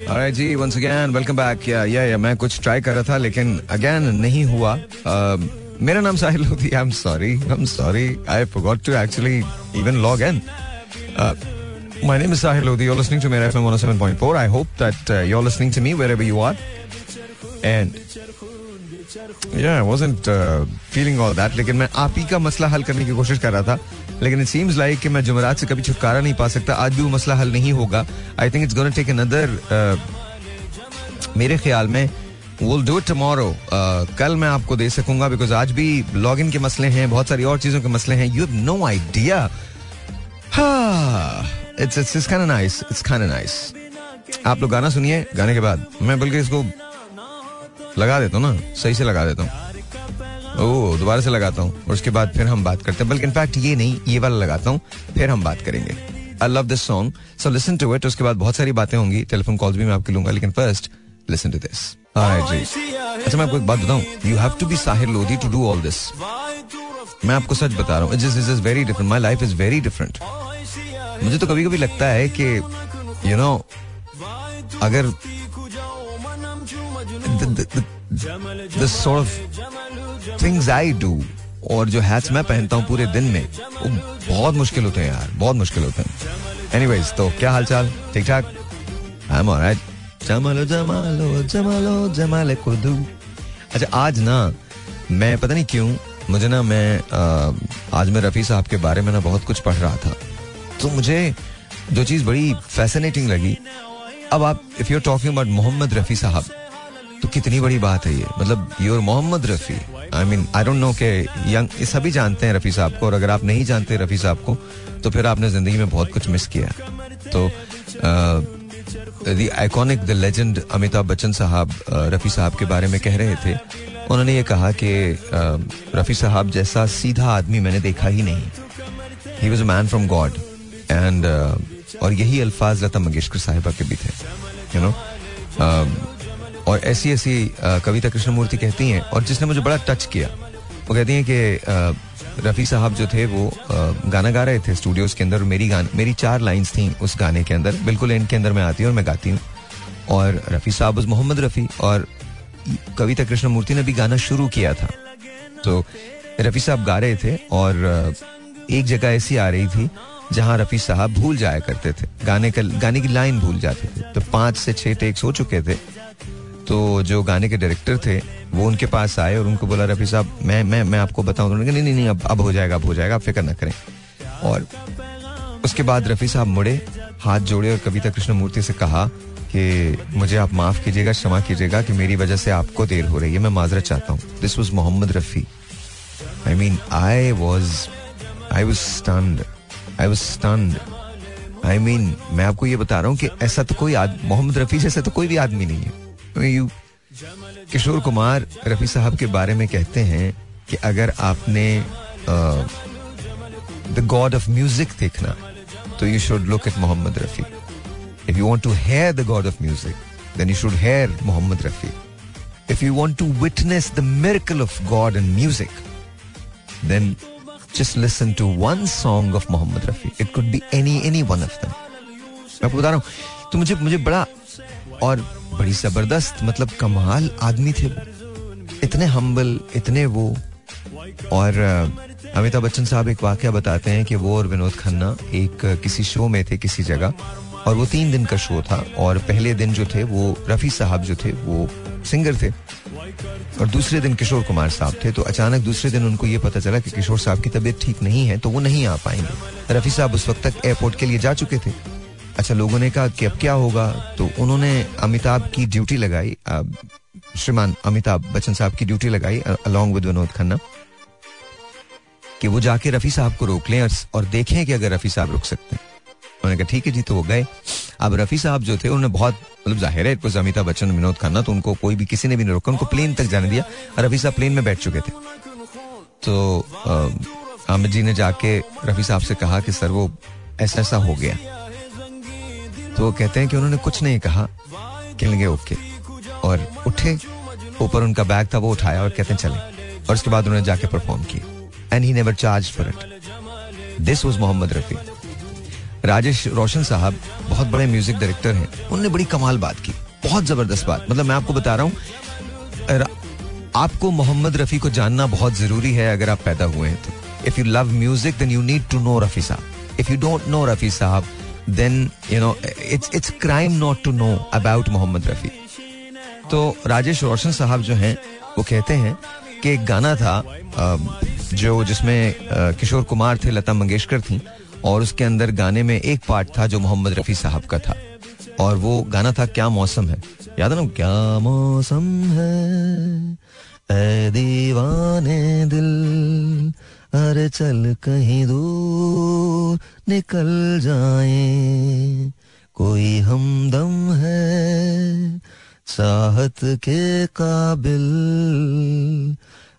Alright, जी, once again, welcome back. Yeah, yeah, yeah, मैं कुछ try कर रहा था लेकिन अगेन नहीं हुआ। Uh, मेरा नाम साहिल साहिल uh, oh uh, uh, मैं आप ही का मसला हल करने की कोशिश कर रहा था। लेकिन इट सीम्स लाइक कि मैं जुमरात से कभी छुटकारा नहीं पा सकता। आज भी वो मसला हल नहीं होगा। I think it's gonna take another मेरे ख्याल में do it tomorrow. Uh, कल मैं आपको दे सकूँगा बिकॉज़ आज भी लॉग इन के मसले हैं बहुत सारी और चीज़ों के मसले हैं। You have no idea it's it's it's kind nice it's kind nice आप लोग गाना सुनिए गाने के बाद। मैं बल्कि इसको लगा देता हूँ ना सही से लगा देता हूँ। दोबारा से लगाता हूँ, और उसके बाद फिर हम बात करते हैं। बल्कि इनफैक्ट ये नहीं, ये वाला लगाता हूँ, फिर हम बात करेंगे। I love this song so listen to it उसके बाद बहुत सारी बातें होंगी टेलीफोन कॉल्स भी मैं आपके लूँगा, लेकिन फ़र्स्ट लिसन टू दिस अच्छा मैं आपको एक बात बताऊँ you have to be Sahir Lodhi to do all this मैं आपको सच बता रहा हूँ it is very different my life is very different मुझे तो कभी कभी लगता है कि यू नो अगर the sort of things I do और जो हैट्स मैं पहनता हूँ पूरे दिन में वो बहुत मुश्किल होते हैं यार बहुत मुश्किल होते हैं। एनीवेज तो क्या हालचाल? ठीक ठाक? आई एम ऑलराइट जमालो जमालो जमालो जमाले कुर्दू। अच्छा आज ना मैं पता नहीं क्यों मुझे ना मैं आ, आज मैं रफ़ी साहब के बारे में ना बहुत कुछ पढ़ रहा था। तो मुझे जो चीज़ बड़ी फैसिनेटिंग लगी अब आप if you're talking about Mohammad Rafi साहब तो कितनी बड़ी बात है ये। मतलब your Mohammad Rafi I mean I don't know के यंग सभी जानते हैं रफ़ी साहब को, और अगर आप नहीं जानते रफ़ी साहब को तो फिर आपने ज़िंदगी में बहुत कुछ मिस किया तो iconic the legend Amitabh Bachchan साहब रफ़ी साहब के बारे में कह रहे थे। उन्होंने ये कहा कि रफ़ी साहब जैसा सीधा आदमी मैंने देखा ही नहीं। He was a man from God and और यही अल्फाज लता मंगेशकर साहिबा के भी थे यू नो और ऐसी ऐसी कविता कृष्णमूर्ति कहती हैं और जिसने मुझे बड़ा टच किया। वो कहती हैं कि रफ़ी साहब जो थे वो गाना गा रहे थे स्टूडियोज के अंदर, मेरी गान, मेरी चार लाइंस थी उस गाने के अंदर। बिल्कुल एंड के अंदर मैं आती हूँ और मैं गाती हूँ। और रफ़ी साहब उस मोहम्मद रफ़ी और कविता कृष्णमूर्ति ने भी गाना शुरू किया था। तो रफ़ी साहब गा रहे थे और एक जगह ऐसी आ रही थी जहाँ रफ़ी साहब भूल जाया करते थे। गाने का, गाने की लाइन भूल जाते थे। तो पाँच से छह टेक्स हो चुके थे। तो जो गाने के डायरेक्टर थे, वो उनके पास आए और उनको बोला, रफ़ी साहब, मैं मैं मैं आपको बताऊँ उन्होंने नहीं नहीं नहीं, अब अब हो जाएगा, अब हो जाएगा, आप फ़िक्र ना करें। और उसके बाद रफ़ी साहब मुड़े, हाथ जोड़े और कविता कृष्णमूर्ति से कहा कि मुझे आप माफ़ कीजिएगा, क्षमा कीजिएगा कि मेरी वजह से आपको देर हो रही है, मैं माजरत चाहता हूँ। This was Mohammad Rafi I mean I was I was stunned I was stunned I mean मैं आपको ये बता रहा हूँ कि ऐसा तो कोई मोहम्मद रफ़ी जैसा तो कोई भी आदमी नहीं है। किशोर कुमार रफी साहब के बारे में कहते हैं कि अगर आपने द गॉड ऑफ़ म्यूज़िक देखना तो you should look at Mohammad Rafi if you want to hear the God of music then you should hear Mohammad Rafi if you want to witness the miracle of God in music then just listen to one song of Mohammed Rafi. It could be any any one of them. मैं बता रहा हूँ तो मुझे मुझे बड़ा और बड़ी ज़बरदस्त मतलब कमाल आदमी थे इतने हम्बल इतने वो। और अमिताभ बच्चन साहब एक वाक्य बताते हैं कि वो और विनोद खन्ना एक किसी शो में थे, किसी जगह। और वो तीन दिन का शो था और पहले दिन जो थे वो रफ़ी साहब जो थे वो सिंगर थे। और दूसरे दिन किशोर कुमार साहब थे तो अचानक दूसरे दिन उनको ये पता चला कि किशोर साहब की तबीयत ठीक नहीं है तो वो नहीं आ पाएँगे। रफ़ी साहब उस वक्त तक एयरपोर्ट के लिए जा चुके थे। अच्छा लोगों ने कहा कि अब क्या होगा? तो उन्होंने अमिताभ की ड्यूटी लगाई श्रीमान अमिताभ बच्चन साहब की ड्यूटी लगाई अलोंग विद विनोद खन्ना, कि वो जाके रफी साहब को रोक लें और देखें कि अगर रफी साहब रुक सकते हैं। उन्होंने कहा, ठीक है जी तो वो गए। अब रफी साहब जो थे, उन्होंने बहुत मतलब ज़ाहिर है अमिताभ बच्चन विनोद खन्ना तो उनको कोई भी, किसी ने भी नहीं रोका, उनको प्लेन तक जाने दिया। रफी साहब प्लेन में बैठ चुके थे। तो अमित जी ने जाके रफी साहब से कहा कि, सर, वो ऐसा ऐसा हो गया। तो वो कहते हैं कि उन्होंने कुछ नहीं कहा, कहने ओके। और उठे, ऊपर उनका बैग था, वो उठाया और कहते हैं, चले। और उसके बाद उन्होंने जाके परफॉर्म किया। And he never charge for it this was Mohammad Rafi Rajesh Roshan साहब बहुत बड़े म्यूज़िक डायरेक्टर हैं। उन्होंने बड़ी कमाल बात की, बहुत ज़बरदस्त बात। मतलब मैं आपको बता रहा हूँ आपको मोहम्मद रफी को जानना बहुत ज़रूरी है अगर आप पैदा हुए हैं तो। If you love music then you need to know Rafi साहब। If you don't know Rafi साहब then you know it's it's crime not to know about Mohammad Rafi तो राजेश रोशन साहब जो हैं, वो कहते हैं कि एक गाना था जो जिसमें किशोर कुमार थे, लता मंगेशकर थी, और उसके अंदर गाने में एक पार्ट था जो मोहम्मद रफी साहब का था। और वो गाना था, क्या मौसम है? याद है ना? क्या मौसम है? दीवाने दिल अरे चल कहीं दूर निकल जाए। कोई हमदम है चाहत के काबिल।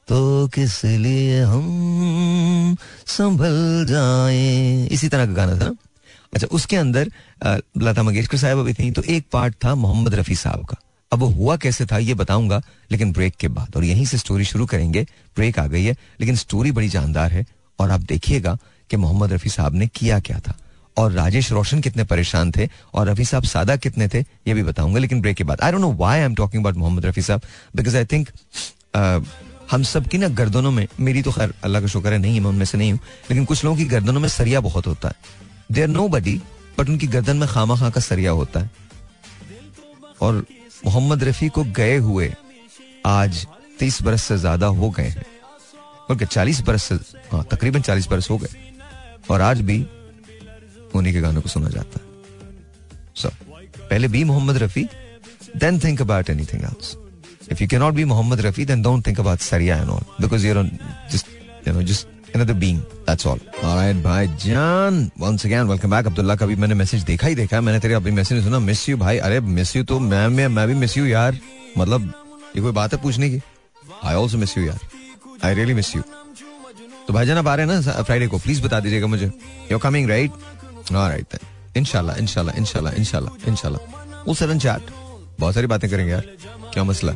तो किस लिए हम संभल जाए? इसी तरह का गाना था ना? अच्छा उसके अंदर लता मंगेशकर साहब अभी थी तो एक पार्ट था मोहम्मद रफी साहब का। अब वो हुआ कैसे था ये बताऊँगा, लेकिन ब्रेक के बाद। और यहीं से स्टोरी शुरू करेंगे। ब्रेक आ गई है, लेकिन स्टोरी बड़ी जानदार है। और आप देखिएगा कि मोहम्मद रफी साहब ने किया क्या था। और राजेश रोशन कितने परेशान थे, और रफी साहब सादा कितने थे, ये भी बताऊँगा, लेकिन ब्रेक के बाद। I don't know why I am talking about Mohammad Rafi साहब बिकॉज़ आई थिंक हम सब की ना गर्दनों में, मेरी तो खैर अल्लाह का शुक्र है, नहीं, मैं उनमें से नहीं हूँ, लेकिन कुछ लोगों की गर्दनों में सरिया बहुत होता है। देर नो बडी बट उनकी गर्दन में खामा खा का सरिया होता है। और मोहम्मद रफी को गए हुए आज तीस बरस से ज़्यादा हो गए हैं। बल्कि चालीस बरस से हाँ तकरीबन चालीस बरस हो गए। और आज भी उन्हीं के गानों को सुना जाता है। सो so, पहले भी Mohammad Rafi then think about anything else If you cannot be Muhammad Rafi, then don't think about Saria and all. Because you're on just, you know, just another being. That's all. All भाई जान. Once again, welcome back. Abdullah का भी मैंने message देखा ही देखा मैंने तेरे अभी मैसेज सुना मिस यू भाई। अरे मिस यू तो मैं मैं मैं भी मिस यू यार। मतलब ये कोई बात है पूछने की? आई ऑल्सो मिस यू यार। आई रियली मिस यू तो भाईजान आप आ रहे हैं ना फ्राइडे को? प्लीज़ बता दीजिएगा मुझे। यू कमिंग राइट राइट इनशाला इनशाला इनशाला इनशाला इनशाला वो सडन चैट बहुत सारी बातें करेंगे यार। क्या मसला?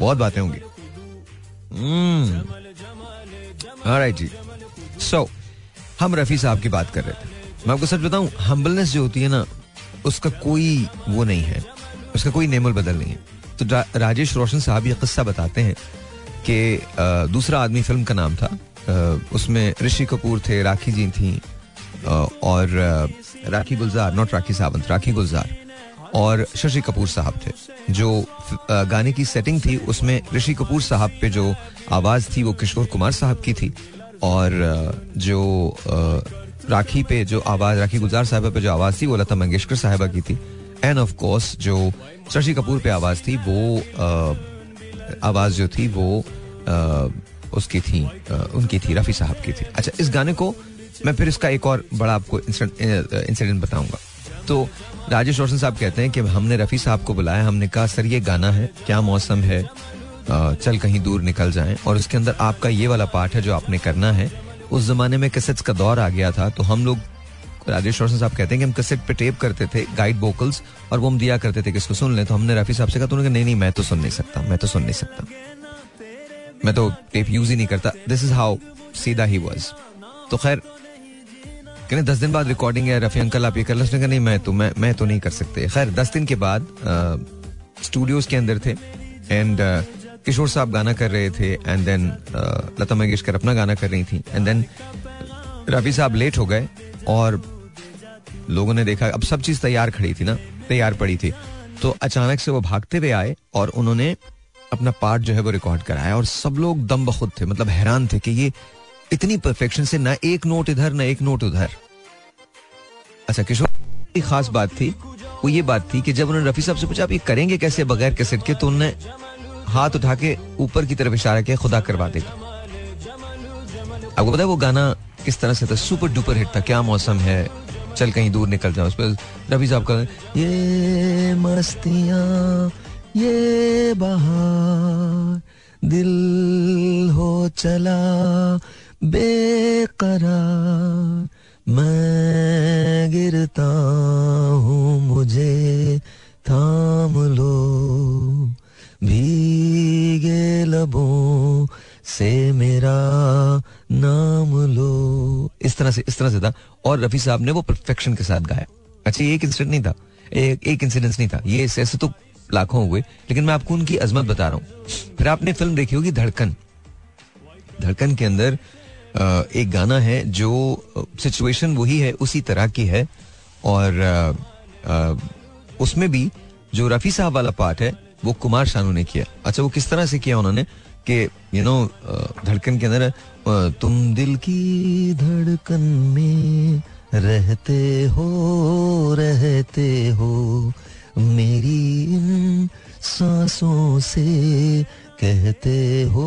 बहुत बातें होंगी। Right hmm. जी। सो हम रफी साहब की बात कर रहे थे। मैं आपको सच बताऊँ हम्बलनेस जो होती है ना, उसका कोई वो नहीं है। उसका कोई नेमल बदल नहीं है। तो राजेश रोशन साहब ये किस्सा बताते हैं कि दूसरा आदमी फ़िल्म का नाम था। उसमें ऋषि कपूर थे, राखी जी थी और राखी गुलजार नॉट राखी सावंत, राखी गुलजार, और शशि कपूर साहब थे। जो गाने की सेटिंग थी, उसमें ऋषि कपूर साहब पे जो आवाज़ थी, वो किशोर कुमार साहब की थी। और जो राखी पे जो आवाज़, राखी गुजार साहब पे जो आवाज़ थी, वो लता मंगेशकर साहबा की थी। एंड ऑफ़ कोर्स जो शशि कपूर पे आवाज़ थी, वो आवाज़ जो थी, वो उसकी थी उनकी थी, रफी साहब की थी। अच्छा इस गाने को मैं फिर इसका एक और बड़ा आपको इंसिडेंट बताऊँगा। तो राजेश रोशन साहब कहते हैं कि हमने रफ़ी साहब को बुलाया, हमने कहा, सर, ये गाना है, क्या मौसम है? चल कहीं दूर निकल जाएँ। और उसके अंदर आपका ये वाला पार्ट है जो आपने करना है, उस जमाने में कैसेट्स का दौर आ गया था तो हम लोग, राजेश रोशन साहब कहते हैं कि हम कैसेट पे टेप करते थे गाइड वोकल्स और वो हम दिया करते थे कि इसको सुन ले। तो हमने रफ़ी साहब से कहा तो उन्होंने नहीं नहीं, मैं तो सुन नहीं सकता, मैं तो सुन नहीं सकता। मैं तो टेप यूज़ ही नहीं करता। दिस इज़ हाउ सीधा ही वॉज़ तो खैर, कहने, दस दिन बाद रिकॉर्डिंग है, रफी अंकल, आप ये कर कहा, नहीं, मैं तो मैं मैं तो नहीं कर सकते। खैर, दस दिन के बाद स्टूडियोज के अंदर थे एंड किशोर साहब गाना कर रहे थे एंड देन लता मंगेशकर अपना गाना कर रही थी एंड देन रफी साहब लेट हो गए, और लोगों ने देखा, अब सब चीज़ तैयार खड़ी थी ना, तैयार पड़ी थी। तो अचानक से वो भागते हुए आए, और उन्होंने अपना पार्ट जो है वो रिकॉर्ड कराया, और सब लोग दम बखुद थे मतलब हैरान थे कि ये इतनी परफेक्शन से ना एक नोट इधर, ना एक नोट उधर। अच्छा किशोर की खास बात थी, वो ये बात थी कि जब उन्होंने रफी साहब से पूछा, आप ये करेंगे कैसे, बगैर कैसेट के? तो उन्होंने हाथ उठा के ऊपर की तरफ़ इशारा किया, खुदा करवा देगा आपको पता है वो गाना किस तरह से था? सुपर डुपर हिट था। क्या मौसम है? चल कहीं दूर निकल जाओ। उस पर रफी साहब का, ये मस्तियाँ, ये बहार, दिल हो चला बेकरार। मैं गिरता हूँ, मुझे थाम लो। भीगे लबों से मेरा नाम लो। इस तरह से, इस तरह से था। और रफी साहब ने वो परफेक्शन के साथ गाया। अच्छा ये एक इंसिडेंट नहीं था। एक एक इंसिडेंस नहीं था। ये ऐसे तो लाखों हुए, लेकिन मैं आपको उनकी अजमत बता रहा हूँ। फिर आपने फ़िल्म देखी होगी धड़कन। धड़कन के अंदर एक गाना है जो सिचुएशन वही है, उसी तरह की है। और उसमें भी जो रफी साहब वाला पार्ट है वो कुमार शानू ने किया। अच्छा वो किस तरह से किया उन्होंने कि यू नो धड़कन के अंदर तुम दिल की धड़कन में रहते हो रहते हो, मेरी इन सांसों से कहते हो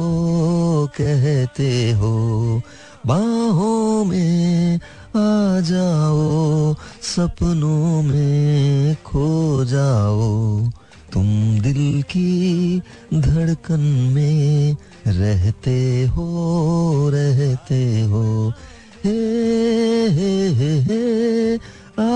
कहते हो, बाहों में आ जाओ, सपनों में खो जाओ तुम दिल की धड़कन में रहते हो रहते हो। हे हे हे हे आ,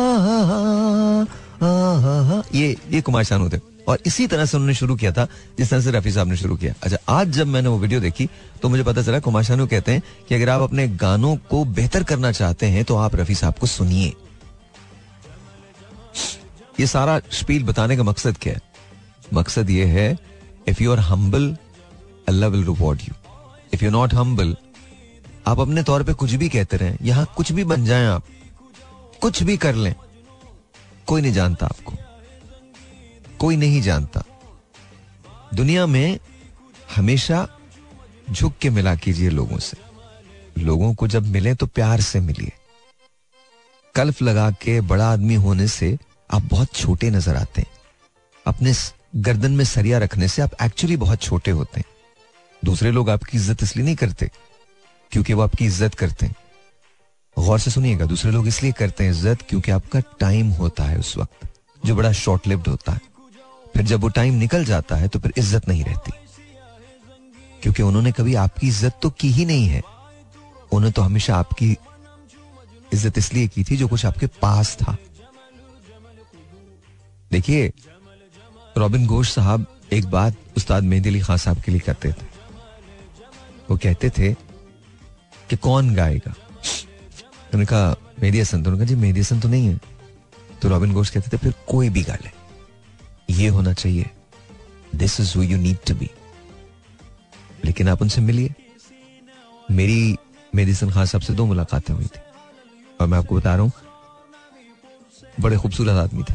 आ, ये ये कुमार शानू थे और इसी तरह से उन्होंने शुरू किया था जिस तरह से रफी साहब ने शुरू किया। अच्छा आज जब मैंने वो वीडियो देखी तो मुझे पता चला कुमार शानू कहते हैं कि अगर आप अपने गानों को बेहतर करना चाहते हैं तो आप रफी साहब को सुनिए। ये सारा स्पील बताने का मकसद क्या है? मकसद ये है if you are humble Allah will reward you if you not humble आप अपने तौर पे कुछ भी कहते रहे, यहाँ कुछ भी बन जाए आप, कुछ भी कर लें, कोई नहीं जानता आपको, कोई नहीं जानता। दुनिया में हमेशा झुक के मिला कीजिए लोगों से। लोगों को जब मिले तो प्यार से मिलिए। कल्फ लगा के बड़ा आदमी होने से आप बहुत छोटे नज़र आते हैं। अपने गर्दन में सरिया रखने से आप एक्चुअली बहुत छोटे होते हैं। दूसरे लोग आपकी इज़्ज़त इसलिए नहीं करते, क्योंकि वो आपकी इज़्ज़त करते हैं। गौर से सुनिएगा, दूसरे लोग इसलिए करते हैं इज़्ज़त क्योंकि आपका टाइम होता है उस वक्त, जो बड़ा शॉर्ट लिव्ड होता है। फिर जब वो टाइम निकल जाता है तो फिर इज़्ज़त नहीं रहती। क्योंकि उन्होंने कभी आपकी इज़्ज़त तो की ही नहीं है। उन्होंने तो हमेशा आपकी इज़्ज़त इसलिए की थी जो कुछ आपके पास था। देखिए रॉबिन घोष साहब एक बात उस्ताद मेहदी अली खान साहब के लिए करते थे। वो कहते थे कि कौन गाएगा? उन्होंने कहा, मेहदी हसन। तो उन्होंने जी, मेहदी हसन तो नहीं है। तो रॉबिन घोष कहते थे, फिर कोई भी गा ले। ये होना चाहिए। This is you need to be लेकिन आप उनसे मिलिए। मेरी मेडिसन खान साहब से दो मुलाकातें हुई थी। और मैं आपको बता रहा हूँ, बड़े खूबसूरत आदमी थे।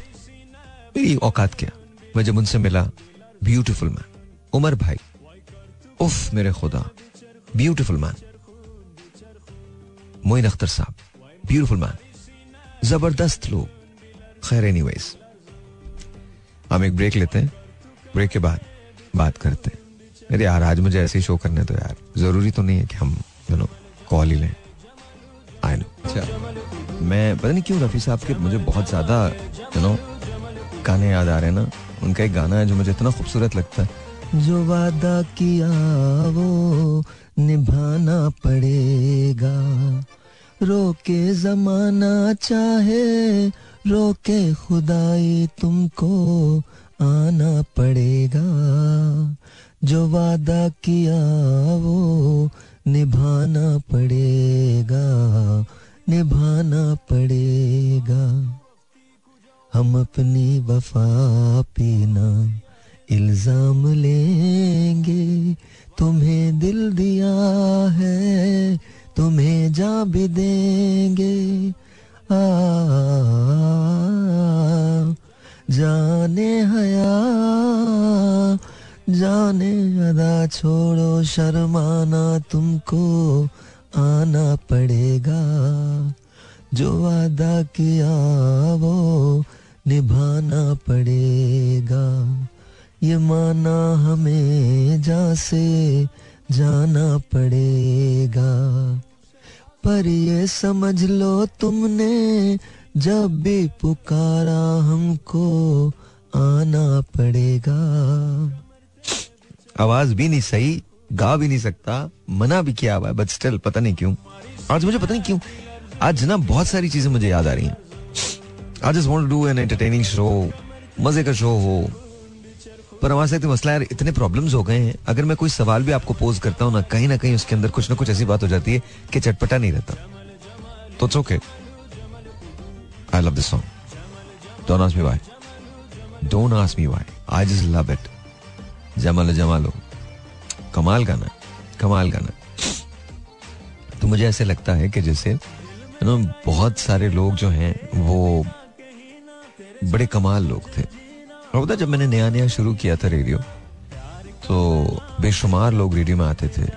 मेरी औकात क्या? मैं जब उनसे मिला ब्यूटीफुल मैन उमर भाई, उफ, मेरे खुदा ब्यूटीफुल मैन मोइन अख्तर साहब ब्यूटीफुल मैन ज़बरदस्त लोग, खैर एनीवेज हम एक ब्रेक लेते हैं ब्रेक के बाद बात करते हैं। अरे यार, आज मुझे ऐसे ही शो करने तो यार, ज़रूरी तो नहीं है कि हम यू नो कॉल ही लें। आई नो अच्छा मैं, पता नहीं क्यों रफी साहब के मुझे बहुत ज़्यादा यू नो गाने याद आ रहे हैं ना। उनका एक गाना है जो मुझे इतना खूबसूरत लगता है। जो वादा किया वो निभाना पड़ेगा। रोके जमाना चाहे, रोके खुदाई तुमको आना पड़ेगा। जो वादा किया वो निभाना पड़ेगा निभाना पड़ेगा। हम अपनी वफा पीना इल्ज़ाम लेंगे। तुम्हें दिल दिया है तुम्हें जा भी देंगे। आ, जाने हया जाने अदा छोड़ो शर्माना तुमको आना पड़ेगा। जो वादा किया वो निभाना पड़ेगा। ये माना हमें जा से जाना पड़ेगा। पर ये समझ लो तुमने, जब भी पुकारा हमको आना पड़ेगा। आवाज़ भी नहीं सही, गा भी नहीं सकता, मना भी किया हुआ है बट स्टिल पता नहीं क्यों। आज मुझे पता नहीं क्यों, आज ना बहुत सारी चीज़ें मुझे याद आ रही हैं। I just want to do an entertaining show मज़े का शो हो। पर हमारे साथ मसला यार, इतने प्रॉब्लम्स हो गए हैं। अगर मैं कोई सवाल भी आपको पोज करता हूँ ना, कहीं ना कहीं उसके अंदर कुछ ना कुछ ऐसी बात हो जाती है कि चटपटा नहीं रहता। तो it's okay I love this song don't ask me why don't ask me why I just love it Jamalo Jamalo कमाल गाना कमाल गाना तो मुझे ऐसे लगता है कि जैसे यू नो बहुत सारे लोग जो हैं, वो बड़े कमाल लोग थे। और पता जब मैंने नया नया शुरू किया था रेडियो तो बेशुमार लोग रेडियो में आते थे।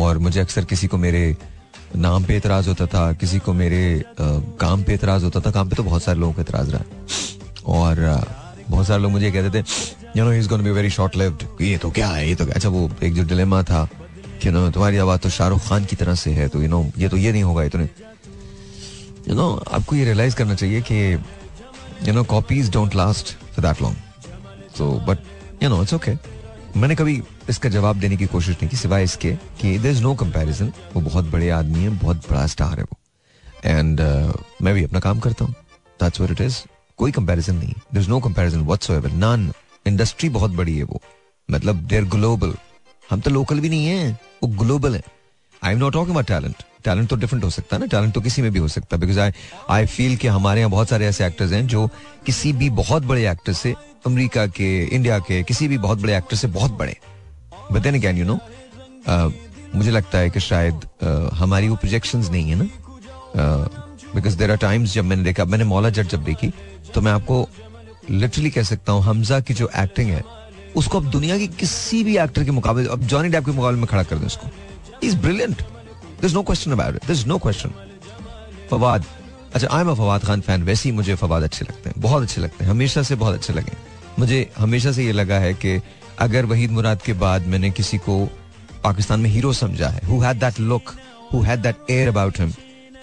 और मुझे अक्सर किसी को मेरे नाम पे इतराज होता था किसी को मेरे आ, काम पे इतराज होता था। काम पे तो बहुत सारे लोगों का इतराज रहा। और बहुत सारे लोग मुझे कहते थे you know is be very short lived ये तो क्या है? ये तो क्या? अच्छा वो एक जो डिलेमा था कि नो तुम्हारी आवाज़ तो शाहरुख खान की तरह से है तो यू नो ये तो ये नहीं होगा इतने यू नो आपको ये रियलाइज़ करना चाहिए कि you know copies don't last for that long so but you know it's okay मैंने कभी इसका जवाब देने की कोशिश नहीं की सिवाय इसके कि देर इज़ नो कंपेरिजन वो बहुत बड़े आदमी है बहुत बड़ा स्टार है वो। एंड uh, मैं भी अपना काम करता हूँ। दैट्स व्हाट इट इज़ कोई कंपैरिजन नहीं। There is no comparison whatsoever none industry बहुत बड़ी है वो। मतलब देयर ग्लोबल हम तो लोकल भी नहीं है वो ग्लोबल है। I am not talking about talent talent तो डिफरेंट हो सकता है ना टैलेंट तो किसी में भी हो सकता है बिकॉज़ आई आई फील कि हमारे यहाँ बहुत सारे ऐसे एक्टर्स हैं जो किसी भी बहुत बड़े एक्टर से अमेरिका के इंडिया के किसी भी बहुत बड़े एक्टर से बहुत बड़े but then again you know मुझे लगता है कि शायद uh, हमारी वो प्रोजेक्शंस नहीं है ना। बिकॉज़ देर आर टाइम्स जब मैंने देखा मैंने मौला जट जब देखी तो मैं आपको लिटरली कह सकता हूँ हमजा की जो एक्टिंग है उसको अब दुनिया की किसी भी एक्टर के मुकाबले अब जॉनी डेप के मुकाबले में खड़ा कर दें उसको। Is brilliant this no question about it this no question Fawad अच्छा I am a Fawad Khan fan वैसे ही मुझे फवाद अच्छे लगते हैं। बहुत अच्छे लगते हैं। हमेशा से बहुत अच्छे लगे मुझे हमेशा से ये लगा है कि अगर वहीद मुराद के बाद मैंने किसी को पाकिस्तान में हीरो समझा है who had that look who had that air about him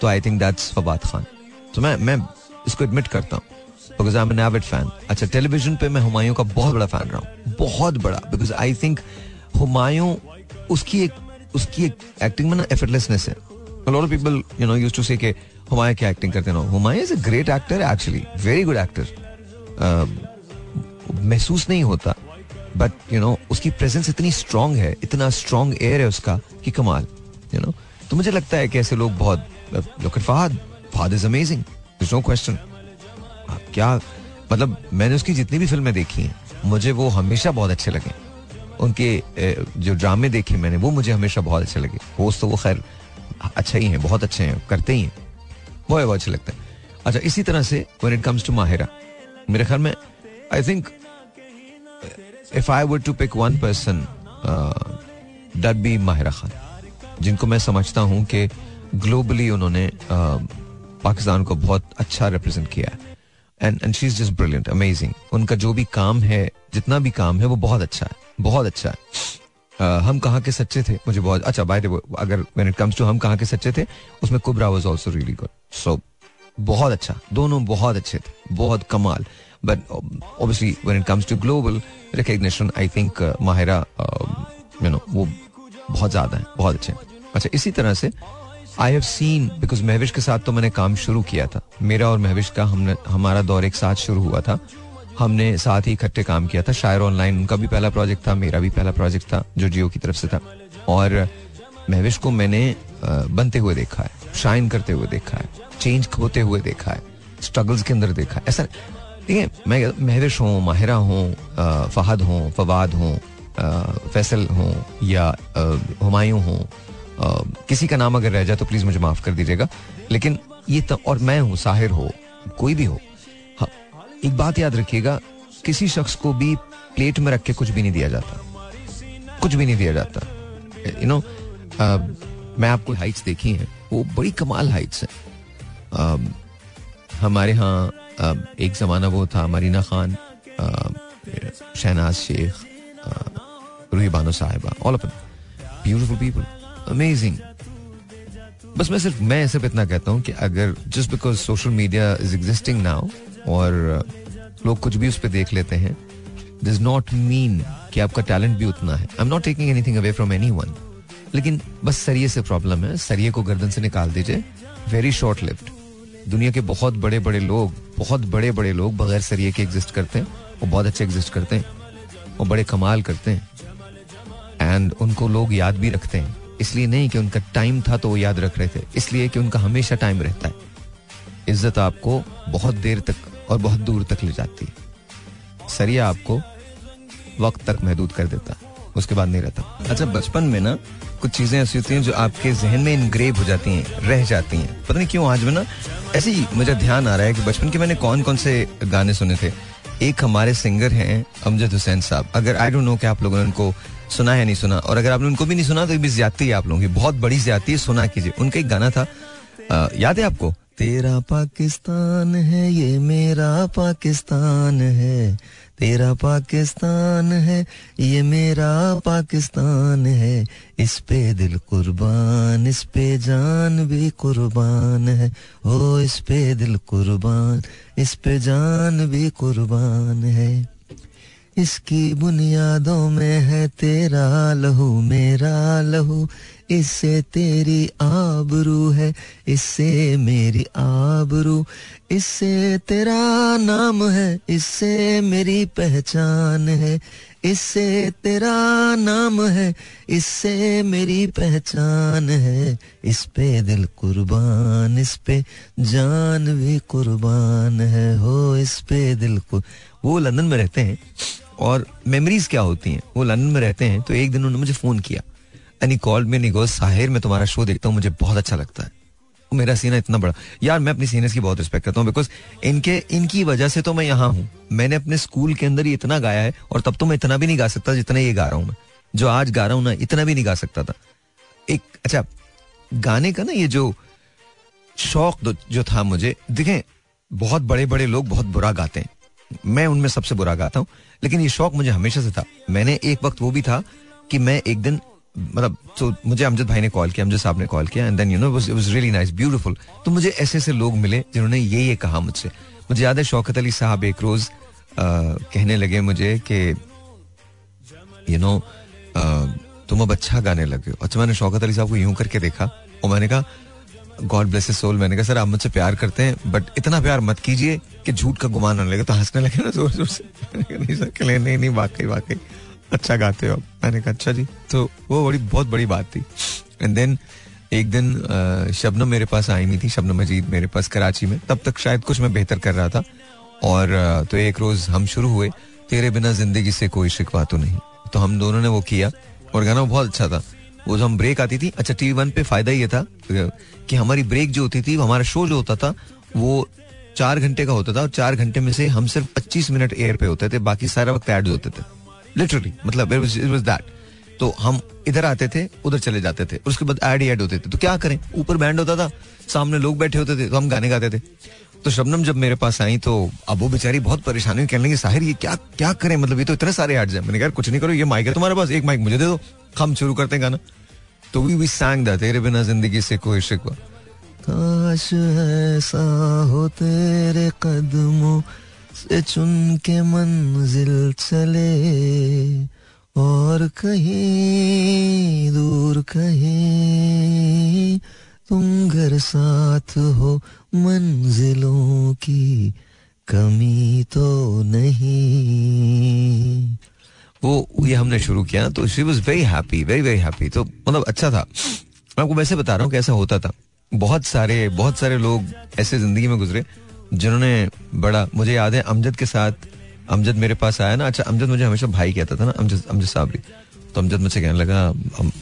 तो I think that's Fawad Khan तो मैं मैं इसको एडमिट करता हूँ। Because I am an avid fan अच्छा टेलीविज़न पे मैं हुमायूं का बहुत बड़ा फ़ैन रहा हूँ। बहुत बड़ा। बिकॉज़ आई थिंक हुमायूं उसकी एक उसकी एक एक्टिंग में ना एफर्टलेसनेस है। Of people, you know, used to say कि हुमायूं क्या एक्टिंग करते ना। Humayun is a great actor actually very good actor महसूस नहीं होता। बट यू नो उसकी प्रेजेंस इतनी स्ट्रांग है, इतना स्ट्रांग एयर है उसका कि कमाल यू नो तो मुझे लगता है कि ऐसे लोग बहुत look at Fahad Fahad is amazing no question क्या मतलब मैंने उसकी जितनी भी फ़िल्में देखी हैं, मुझे वो हमेशा बहुत अच्छे लगे। उनके जो ड्रामे देखे मैंने वो मुझे हमेशा बहुत अच्छे लगे। होस्ट तो वो खैर अच्छा ही है बहुत अच्छे हैं करते ही हैं। है बहुत अच्छे लगते हैं। अच्छा इसी तरह से when it comes to Mahira मेरे ख्याल में I think if I would to pick one person that be Mahira Khan. जिनको मैं समझता हूँ कि ग्लोबली उन्होंने uh, पाकिस्तान को बहुत अच्छा रिप्रेजेंट किया and and she is just brilliant amazing उनका जो भी काम है जितना भी काम है वो बहुत अच्छा है। बहुत अच्छा है। uh, हम कहाँ के सच्चे थे? मुझे बहुत अच्छा बाय अगर व्हेन इट कम्स टू हम कहाँ के सच्चे थे उसमें Kubra was also really good so बहुत अच्छा। दोनों बहुत अच्छे थे। बहुत कमाल। But obviously when it comes to global recognition I think Mahira you know वो बहुत ज़्यादा है बहुत अच्छे अच्छा इसी तरह से I have seen because Mehwish के साथ तो मैंने काम शुरू किया था। मेरा और महविश का हमने हमारा दौर एक साथ शुरू हुआ था। हमने साथ ही इकट्ठे काम किया था। शायर ऑनलाइन उनका भी पहला प्रोजेक्ट था मेरा भी पहला प्रोजेक्ट था जो जियो की तरफ़ से था। और महविश को मैंने बनते हुए देखा है शाइन करते हुए देखा है चेंज होते हुए देखा है स्ट्रगल्स के अंदर देखा है। ऐसा देखिए मैं महविश हूँ माहिरा हूँ फहद हूँ फवाद हूँ फैसल हूँ या हुमायूं हूँ किसी का नाम अगर रह जाए तो प्लीज़ मुझे माफ़ कर दीजिएगा। लेकिन ये तो और मैं हूँ साहिर हो कोई भी हो हाँ, एक बात याद रखिएगा, किसी शख्स को भी प्लेट में रख के कुछ भी नहीं दिया जाता। कुछ भी नहीं दिया जाता। यू नो मैं आपको हाइट्स देखी हैं, वो बड़ी कमाल हाइट्स हैं। हमारे यहाँ एक जमाना वो था, मरीना खान शहनाज शेख रूही बानो साहिबा all of beautiful people amazing बस मैं सिर्फ़ मैं सिर्फ़ इतना कहता हूँ कि अगर just because social media is existing now और लोग कुछ भी उस पर देख लेते हैं। दिस नॉट मीन कि आपका टैलेंट भी उतना है। I am not taking anything away from anyone लेकिन बस सरिये से प्रॉब्लम है। सरिये को गर्दन से निकाल दीजिए। वेरी शॉर्ट लिफ्ट दुनिया के बहुत बड़े बड़े लोग, बहुत बड़े बड़े लोग बगैर सरिये के एग्जिस्ट करते हैं। वो बहुत अच्छे एग्जिस्ट करते हैं। वो बड़े कमाल करते हैं। एंड उनको लोग याद भी रखते हैं। इसलिए नहीं कि उनका टाइम था तो वो याद रख रहे थे। इसलिए कि उनका हमेशा टाइम रहता है। इज़्ज़त आपको बहुत देर तक और बहुत दूर तक ले जाती। है सरिया आपको वक्त तक महदूद कर देता। उसके बाद नहीं रहता। अच्छा बचपन में ना कुछ चीज़ें ऐसी होती हैं जो आपके जहन में इनग्रेव हो जाती हैं रह जाती हैं। पता नहीं क्यों आज में ना ऐसे ही मुझे ध्यान आ रहा है कि बचपन के मैंने कौन कौन से गाने सुने थे। एक हमारे सिंगर हैं अमजद हुसैन साहब। अगर आई डोंट नो कि आप लोगों ने उनको सुना है नहीं सुना और अगर आपने उनको भी नहीं सुना तो भी ज़्यादा है आप लोगों की। बहुत बड़ी ज़्यादा है सुना कीजिए। उनका एक गाना था आ, याद है आपको? तेरा पाकिस्तान है, ये मेरा पाकिस्तान है। तेरा पाकिस्तान है, ये मेरा पाकिस्तान है। इस पे दिल कुर्बान, इस पे जान भी कुर्बान है। ओ, इस पे दिल कुर्बान, इस पे जान भी कुर्बान है। इसकी बुनियादों में है तेरा लहू, मेरा लहू। इससे तेरी आबरू है, इससे मेरी आबरू। इससे तेरा नाम है, इससे मेरी पहचान है। इससे तेरा नाम है, इससे मेरी पहचान है। इस पे दिल कुर्बान, इस पे जान भी कुर्बान है। हो, इस पे दिल कुर... वो लंदन में रहते हैं और मेमोरीज क्या होती हैं? वो लंदन में रहते हैं तो एक दिन उन्होंने मुझे फ़ोन किया। एनी कॉल में निगो साहिर, मैं तुम्हारा शो देखता हूँ, मुझे बहुत अच्छा लगता है। मेरा सीना इतना बड़ा। यार, मैं अपनी सीनियर्स की बहुत रिस्पेक्ट करता हूँ बिकॉज़ इनके, इनकी वजह से तो मैं यहाँ हूँ। मैंने अपने स्कूल के अंदर ही इतना गाया है, और तब तो मैं इतना भी नहीं गा सकता जितना ये गा रहा हूँ मैं। जो आज गा रहा हूँ ना, इतना भी नहीं गा सकता था। एक अच्छा गाने का ना ये जो शौक जो था मुझे, देखें, बहुत बड़े बड़े लोग बहुत बुरा गाते हैं। मैं उनमें सबसे बुरा गाता हूँ। लेकिन ये शौक मुझे हमेशा से था। मैंने एक वक्त वो भी था कि मैं एक दिन मतलब तो मुझे अमजद भाई ने कॉल किया, अमजद साहब ने कॉल किया and then you know was was really nice beautiful तो मुझे ऐसे ऐसे लोग मिले जिन्होंने ये ये कहा मुझसे। मुझे याद है शौकत अली साहब एक रोज कहने लगे मुझे कि यू नो तुम अब अच्छा गाने लगे अच्छा मैंने शौकत अली साहब को यूँ करके देखा और मैंने कहा गॉड ब्लेस सोल मैंने कहा, सर, आप मुझसे प्यार करते हैं बट इतना प्यार मत कीजिए कि झूठ का गुमान आने लगे तो हंसने लगे ना ज़ोर ज़ोर से। नहीं नहीं नहीं, वाकई वाकई। अच्छा गाते हो मैंने कहा अच्छा जी। तो वो बड़ी, बहुत बड़ी बात थी। एंड देन एक दिन शबनम मेरे पास आई नहीं थी, शबनम मजीद मेरे पास कराची में। तब तक शायद कुछ मैं बेहतर कर रहा था। और तो एक रोज हम शुरू हुए, तेरे बिना ज़िंदगी से कोई शिकवा तो नहीं। तो हम दोनों ने वो किया, और गाना बहुत अच्छा था। वो जो हम ब्रेक आती थी अच्छा टीवी वन पे फ़ायदा ये था कि हमारी ब्रेक जो होती थी हमारा शो जो होता था, वो चार घंटे का होता था और चार घंटे में से हम सिर्फ़ पच्चीस मिनट एयर पे होते थे, बाकी सारा वक्त एड्स होते थे। लिटरली मतलब दैट तो हम इधर आते थे, उधर चले जाते थे, उसके बाद एड एड होते थे। तो क्या करें? ऊपर बैंड होता था, सामने लोग बैठे होते थे तो हम गाने गाते थे। तो शबनम जब मेरे पास आई तो अब वो बेचारी बहुत परेशानी कहने लगी, साहिर, ये क्या क्या करें? मतलब ये तो इतने सारे एड्स हैं। मैंने कहा कुछ नहीं करो, ये माइक है तुम्हारे पास, एक माइक मुझे दे दो, हम शुरू करते हैं गाना। तो वी वी सैंग दैट तेरे बिना ज़िंदगी से कोई शिकवा। काश ऐसा हो तेरे कदमों से चुन के मंजिल चले। और कहीं दूर कहीं तुम घर साथ हो, मंजिलों की कमी तो नहीं। वो, ये हमने शुरू किया तो she was very happy very very happy तो मतलब अच्छा था। मैं आपको वैसे बता रहा हूँ कैसा होता था। बहुत सारे बहुत सारे लोग ऐसे ज़िंदगी में गुजरे जिन्होंने बड़ा, मुझे याद है अमजद के साथ, अमजद मेरे पास आया ना अच्छा अमजद मुझे हमेशा भाई कहता था ना, अमजद अमजद साहब तो अमजद मुझसे कहने लगा,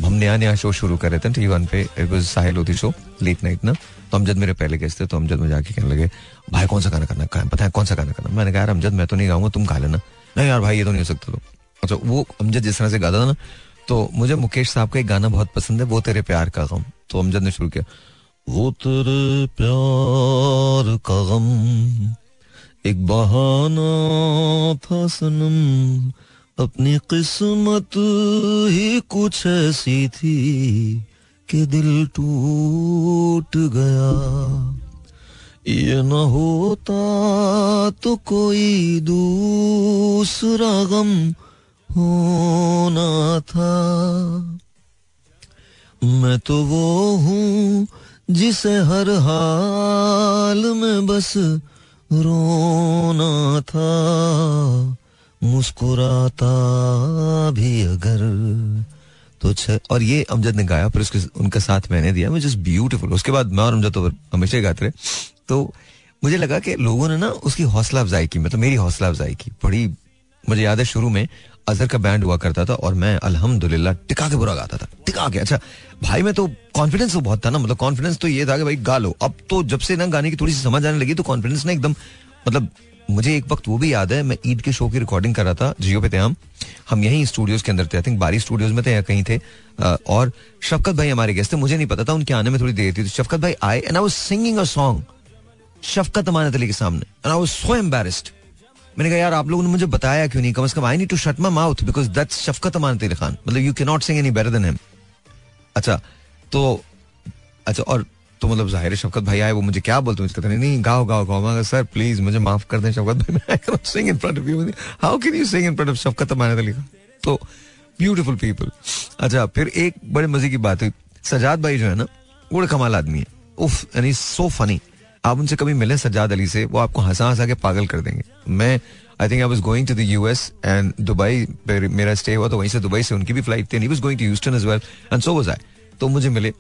हम नया नया शो शुरू कर रहे थे टी वन पे साहिल होती शो लेट नाइट ना। तो अमजद मेरे पहले गेस्ट थे तो अमजद मुझे आके कहने लगे, भाई, कौन सा गाना करना पता है कौन सा गाना करना मैंने कहा, यार, अमजद, मैं तो नहीं गाऊँगा, तुम गा लेना। नहीं यार भाई, ये तो नहीं हो सकता तो। अच्छा वो अमजद जिस तरह से गाता था ना तो मुझे मुकेश साहब का एक गाना बहुत पसंद है, वो तेरे प्यार का गम। तो अमजद ने शुरू किया वो तेरे प्यार का गम, एक बहाना था सनम। अपनी किस्मत ही कुछ ऐसी थी कि दिल टूट गया। ये न होता तो कोई दूसरा गम होना था। मैं तो वो हूँ जिसे हर हाल में बस रोना था, मुस्कुराता भी अगर तो और ये अमजद ने गाया, फिर उसके उनका साथ मैंने दिया मैं जस्ट ब्यूटीफुल उसके बाद मैं और अमजद तो हमेशा गाते रहे। तो मुझे लगा कि लोगों ने ना उसकी हौसला अफजाई की मतलब मेरी हौसला अफजाई की। बड़ी, मुझे याद है शुरू में अजहर का बैंड हुआ करता था और मैं, अल्हम्दुलिल्लाह, टिका के बुरा गाता था। टिका के अच्छा। भाई, में तो कॉन्फिडेंस तो बहुत था ना मतलब कॉन्फिडेंस तो ये था कि भाई, गा लो। अब तो जब से ना गाने की थोड़ी सी समझ आने लगी तो कॉन्फिडेंस ना एकदम मतलब मुझे एक वक्त वो भी याद है, मैं ईद के शो की रिकॉर्डिंग कर रहा था, जियो पे थे हम। हम यहीं स्टूडियोज के अंदर थे आई थिंक बारी स्टूडियोज में थे या कहीं थे। और शफकत भाई हमारे गेस्ट थे, मुझे नहीं पता था, उनके आने में थोड़ी देर थी। तो शफकत भाई आए and I was singing a song Shafqat Amanat Ali के सामने and I was so embarrassed मैंने कहा, यार, आप लोगों ने मुझे बताया क्यों नहीं? कम अज कम I need to shut my mouth because that's Shafqat Amanat Ali Khan. मतलब you can not sing any better than him अच्छा तो अच्छा और तो मतलब ज़ाहिर शफकत भाई आए, वो मुझे क्या बोलते हैं? कहते नहीं, गाओ गाओ गाओ। मैं सर प्लीज़ मुझे माफ़ कर दें शफकत भाई, मैं sing in front of you how can you sing in front of Shafqat Amanat Ali Khan? तो ब्यूटीफुल पीपल अच्छा फिर एक बड़े मज़े की बात हुई। सजाद भाई जो है ना बड़े कमाल आदमी है। उफ यानी सो फनी आप उनसे कभी मिले सज्जाद अली से, वो आपको हंसा हंसा के पागल कर देंगे। मैं I think I was going to the US and Dubai मेरा स्टे हुआ तो वहीं से दुबई से उनकी भी फ़्लाइट थी was going to Houston as well and so was I तो मुझे मिले।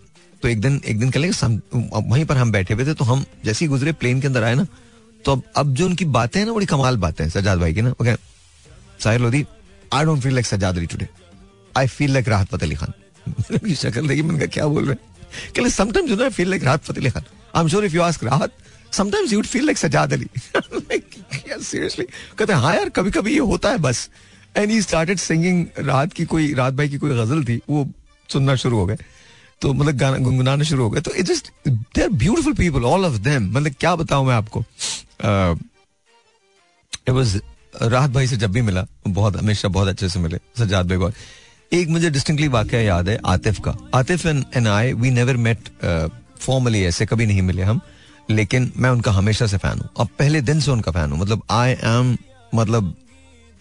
तो एक दिन एक दिन कल वहीं पर हम बैठे हुए थे तो हम जैसे ही गुजरे प्लेन के अंदर आए ना तो अब अब जो उनकी बातें हैं ना, बड़ी कमाल बातें हैं, सज्जाद भाई की ना okay Sahir Lodhi I don't feel like Sajjad Ali today I feel like Rahat Fateh Ali Khan. शक्ल देखी, मैंने कहा, क्या बोल रहे हैं? Sometimes you know I feel like Rahat Fateh Ali Khan. I am sure if you ask Rahat sometimes you feel like Sajjad Ali seriously कहते हैं हाँ यार कभी कभी ये होता है बस। एंड ही स्टार्टेड सिंगिंग रात की कोई, रात भाई की कोई गज़ल थी, वो सुनना शुरू हो गए। तो मतलब गाना, गुनगुनाना शुरू हो गए। तो it just they are beautiful people all of them मतलब क्या बताऊँ मैं आपको? इट वाज राहत भाई से जब भी मिला, बहुत, हमेशा बहुत अच्छे से मिले, सजाद भाई बहुत एक मुझे डिस्टिंक्टली वाक्य याद है, आतिफ का। Atif and and I we never met formally ऐसे कभी नहीं मिले हम लेकिन मैं उनका हमेशा से फ़ैन हूँ। अब पहले दिन से उनका फ़ैन हूँ। मतलब आई एम मतलब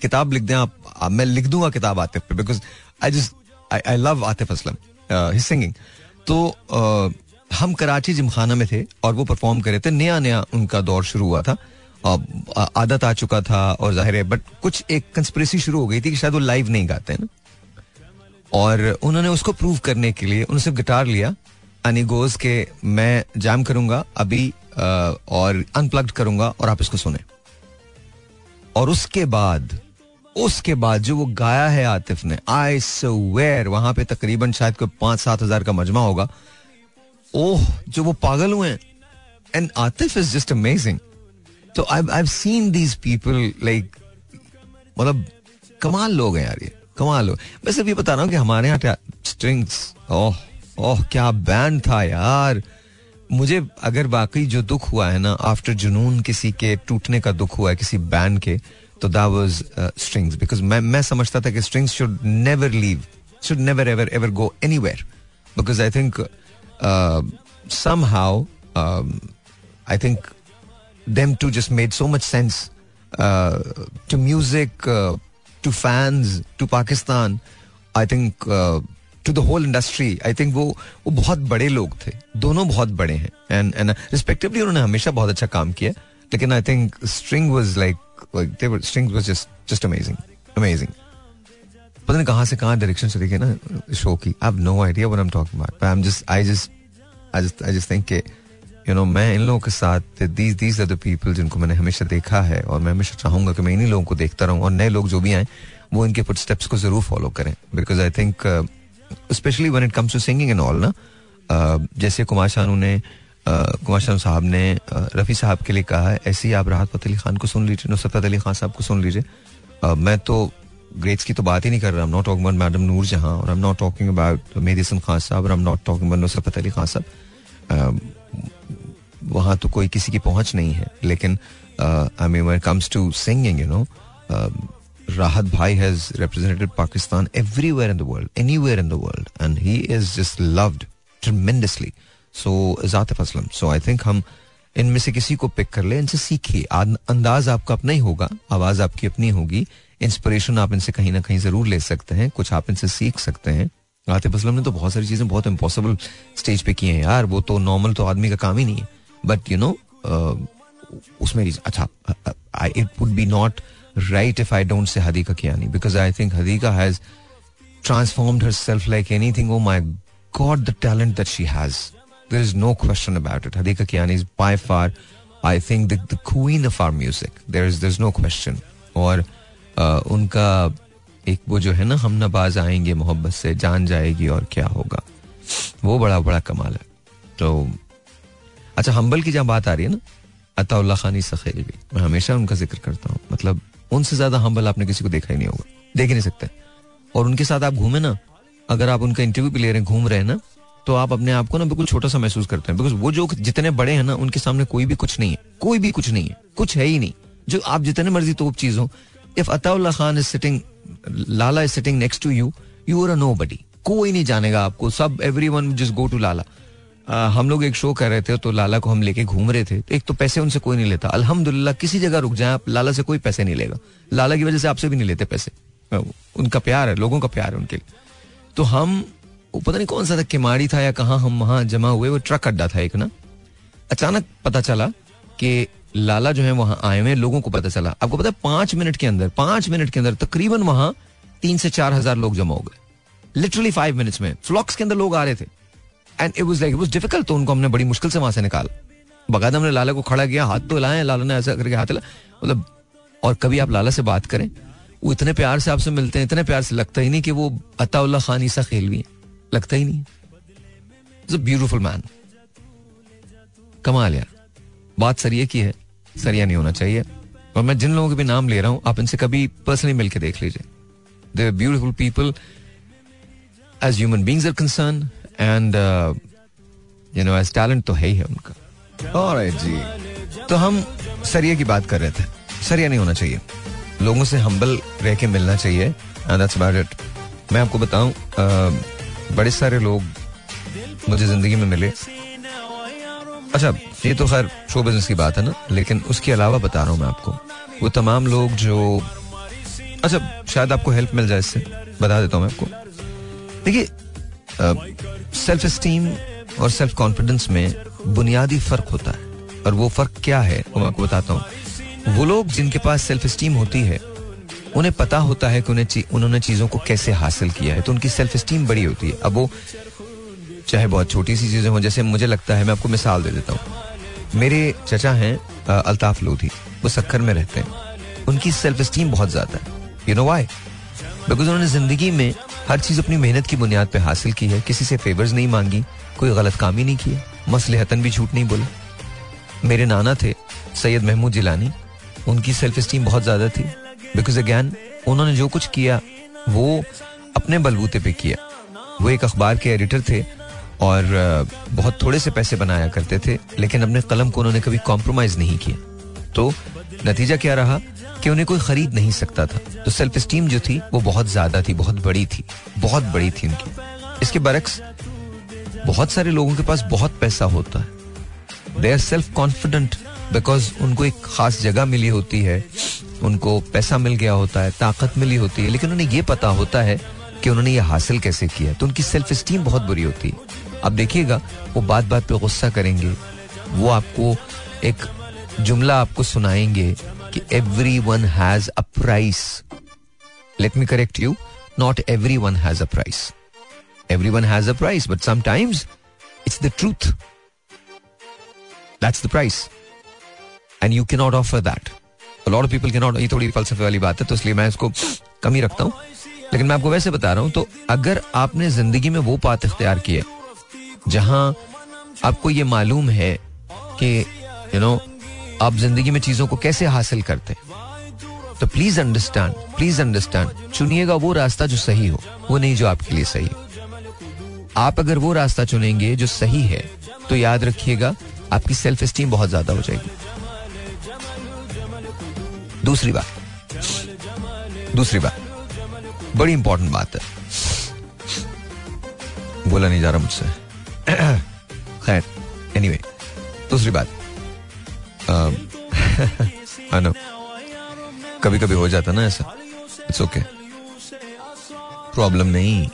किताब लिख दें आप मैं लिख दूँगा किताब आतिफ पे because I just I love Atif Aslam singing तो uh, हम कराची जिमखाना में थे और वो परफॉर्म करे थे। नया नया उनका दौर शुरू हुआ था। आदत आ चुका था और ज़ाहिर है बट कुछ एक कंस्पिरेसी शुरू हो गई थी कि शायद वो लाइव नहीं गाते हैं ना। और उन्होंने उसको प्रूव करने के लिए उन्होंने सिर्फ़ गिटार लिया अनिगोज के मैं जैम करूँगा, अभी और अनप्लग्ड करूँगा और आप इसको सुने। और उसके बाद उसके बाद जो वो गाया है आतिफ ने आई वेयर वहाँ पे तकरीबन शायद कोई पाँच सात हज़ार का मजमा होगा। ओह, जो वो पागल हुए and Atif is just amazing तो I I seen these people like मतलब कमाल लोग हैं यार ये, कमाल लोग। मैं सिर्फ़ ये बता रहा हूँ कि हमारे यहाँ स्ट्रिंग्स ओह। ओह, क्या बैंड था यार मुझे अगर वाकई जो दुख हुआ है ना आफ्टर जुनून किसी के टूटने का दुख हुआ है किसी बैंड के तो दैट वाज स्ट्रिंग्स बिकॉज़ मैं मैं समझता था कि strings should never leave should never ever ever go anywhere because I think somehow I think them to just made so much sense to music to fans to Pakistan I Pakistan. To the whole industry I think वो वो बहुत बड़े लोग थे। दोनों बहुत बड़े हैं। एंड एंड रिस्पेक्टिवली उन्होंने हमेशा बहुत अच्छा काम किया। लेकिन I think string was like string was just just amazing amazing पता नहीं कहाँ से कहाँ डायरेक्शन चली गई ना शो की। I have no idea what I am talking about I am just I just I just just think के यू नो मैं इन लोगों के साथ these these are the people जिनको मैंने हमेशा देखा है। और मैं हमेशा चाहूँगा कि मैं इन्हीं लोगों को देखता रहूँ। और नए लोग जो भी आए, वो इनके फुट को ज़रूर फॉलो करें। Because I think specially when it comes to singing and all ना जैसे कुमार शानू ने कुमार शानू साहब ने रफ़ी साहब के लिए कहा है, ऐसे ही आप राहत फतेह अली खान को सुन लीजिए, नुसरत अली खान साहब को सुन लीजिए। मैं तो ग्रेड्स की तो बात ही नहीं कर रहा not talking about madam Noor Jahan और I am not talking about Mehdi Hassan Khan साहब, और I am not talking about Nusrat Ali Khan साहब। वहाँ तो कोई किसी की पहुँच नहीं है, लेकिन I mean comes to singing you know Rahat Bhai has represented Pakistan everywhere in the world, anywhere in the world, and he is just loved tremendously. So is Atif Aslam. So I think हम इनमें से किसी को pick कर ले इनसे सीखिए अंदाज आपका अपना ही होगा आवाज़ आपकी अपनी होगी इंस्पिरेशन आप इनसे कहीं ना कहीं ज़रूर ले सकते हैं कुछ आप इनसे सीख सकते हैं आतिफ असलम ने तो बहुत सारी चीज़ें बहुत इम्पॉसिबल स्टेज पे की हैं यार वो तो नॉर्मल तो आदमी का काम ही नहीं है बट यू नो उसमें अच्छा it would be not right if I don't say Hadika Kiani because I think Hadika has transformed herself like anything. Oh my God, the talent that she has. There is no question about it. Hadika Kiani is by far, I think, the, the queen of our music. There is there's no question. और uh, उनका एक वो जो है ना हम नबाज आएँगे मोहब्बत से जान जाएगी और क्या होगा वो बड़ा बड़ा कमाल है तो अच्छा हम्बल की जहाँ बात आ रही है ना अताउल्ला खानी सखेल भी मैं हमेशा उनका ज़िक्र करता हूँ मतलब उनसे ज़्यादा हम्बल आपने किसी को देखा ही नहीं होगा। देख ही नहीं सकते। और उनके साथ आप घूमे ना, अगर आप उनका इंटरव्यू भी ले रहे हैं, घूम रहे हैं ना तो आप अपने आप को ना बिल्कुल छोटा सा महसूस करते हैं। बिकॉज़ वो जो जितने बड़े हैं ना, उनके सामने कोई भी कुछ नहीं है। कोई भी कुछ नहीं है। कुछ है ही नहीं। जो आप जितने मर्ज़ी तो चीज़ हो। If Attaullah Khan is sitting Lala is sitting next to you you are a no कोई नहीं जानेगा आपको। सब everyone just go to Lala हम लोग एक शो कर रहे थे तो लाला को हम लेके घूम रहे थे। एक तो पैसे उनसे कोई नहीं लेता। अल्हम्दुलिल्लाह, किसी जगह रुक जाए, आप लाला से कोई पैसे नहीं लेगा। लाला की वजह से आपसे भी नहीं लेते पैसे। उनका प्यार है, लोगों का प्यार है उनके लिए। तो हम पता नहीं कौन सा था, किमाड़ी था या कहा हम वहाँ जमा हुए, वो ट्रक अड्डा था एक ना। अचानक पता चला कि लाला जो है वहाँ आए हुए लोगों को पता चला। आपको पता है, पाँच मिनट के अंदर, पाँच मिनट के अंदर तकरीबन वहाँ तीन से चार हज़ार लोग जमा हो गए। लिटरली फाइव मिनट्स में। फ्लॉक्स के अंदर लोग आ रहे थे। And it was like it was difficult तो उनको हमने बड़ी मुश्किल से वहाँ से निकाला। बगाद हमने लाला को खड़ा किया, हाथ तो लाए लाला ने ऐसा करके हाथ ला मतलब और कभी आप लाला से बात करें, वो इतने प्यार से आपसे मिलते हैं, इतने प्यार से लगता ही नहीं कि वो अताउल्ला खान ईसा खेल भी है। लगता ही नहीं। ब्यूटिफुल मैन कमाल यार। बात सरिया की है, सरिया नहीं होना चाहिए। और मैं जिन लोगों के भी नाम ले रहा हूँ, आप इनसे कभी पर्सनली मिलकर देख लीजिए। They beautiful people as human beings are concern and you know as talent तो है ही है उनका। और जी। तो हम सरिया की बात कर रहे थे। सरिया नहीं होना चाहिए। लोगों से हम्बल रह के मिलना चाहिए। एंड दैट्स अबाउट इट मैं आपको बताऊँ बड़े सारे लोग मुझे ज़िंदगी में मिले। अच्छा ये तो खैर शो बिज़नेस की बात है ना? लेकिन उसके अलावा बता रहा हूँ मैं आपको। वो तमाम लोग जो अच्छा शायद आपको हेल्प मिल जाए इससे। बता देता हूँ मैं आपको। देखिए सेल्फ स्टीम और सेल्फ कॉन्फिडेंस में बुनियादी फ़र्क होता है। और वो फ़र्क क्या है वो मैं आपको बताता हूँ। वो लोग जिनके पास सेल्फ स्टीम होती है उन्हें पता होता है कि उन्हें ची, उन्होंने चीज़ों को कैसे हासिल किया है। तो उनकी सेल्फ स्टीम बड़ी होती है। अब वो चाहे बहुत छोटी सी चीज़ें हो जैसे मुझे लगता है मैं आपको मिसाल दे देता हूँ। मेरे चचा हैं अल्ताफ लोधी वो सक्खर में रहते हैं। उनकी सेल्फ स्टीम बहुत ज़्यादा है। यू नो वाई बिकॉज़ उन्होंने ज़िंदगी में हर चीज़ अपनी मेहनत की बुनियाद पर हासिल की है। किसी से फेवर्स नहीं मांगी, कोई गलत काम ही। नहीं किया मसलहतन भी झूठ नहीं बोला। मेरे नाना थे, सैयद महमूद जिलानी। उनकी सेल्फ स्टीम बहुत ज़्यादा थी। बिकॉज़ अगैन उन्होंने जो कुछ किया, वो अपने बलबूते पे किया। वो एक अखबार के एडिटर थे और बहुत थोड़े से पैसे बनाया करते थे, लेकिन अपने कलम को उन्होंने कभी कॉम्प्रोमाइज नहीं किया तो नतीजा क्या रहा? कि उन्हें कोई खरीद नहीं सकता था। तो सेल्फ स्टीम जो थी, वो बहुत ज़्यादा थी, बहुत बड़ी थी, बहुत बड़ी थी उनकी। इसके बरक्स, बहुत सारे लोगों के पास बहुत पैसा होता है। They are self confident because उनको एक खास जगह मिली होती है, उनको पैसा मिल गया होता है, ताकत मिली होती है, लेकिन उन्हें यह पता होता है कि उन्होंने ये हासिल कैसे किया तो उनकी सेल्फ स्टीम बहुत बुरी होती है। अब देखिएगा, वो बात बात पे गुस्सा करेंगे, वो आपको एक जुमला आपको सुनाएँगे कि every one has a price let me correct you not every one has a price every one has a price but sometimes it's the truth that's the price and you can not offer that of people can not ये थोड़ी फलसफे वाली बात है तो इसलिए मैं इसको कम ही रखता हूँ। लेकिन मैं आपको वैसे बता रहा हूँ तो अगर आपने ज़िंदगी में वो पात इख्तियार की जहाँ आपको ये मालूम है कि यू नो आप ज़िंदगी में चीज़ों को कैसे हासिल करते हैं? तो प्लीज़ अंडरस्टैंड प्लीज़ अंडरस्टैंड चुनिएगा वो रास्ता जो सही हो वो नहीं जो आपके लिए सही आप अगर वो रास्ता चुनेंगे जो सही है तो याद रखिएगा आपकी सेल्फ स्टीम बहुत ज़्यादा हो जाएगी। दूसरी बात दूसरी बात बड़ी इंपॉर्टेंट बात है। बोला नहीं जा रहा मुझसे। खैर एनीवे anyway, दूसरी बात आई कभी कभी हो जाता ना ऐसा। इट्स ओके प्रॉब्लम नहीं।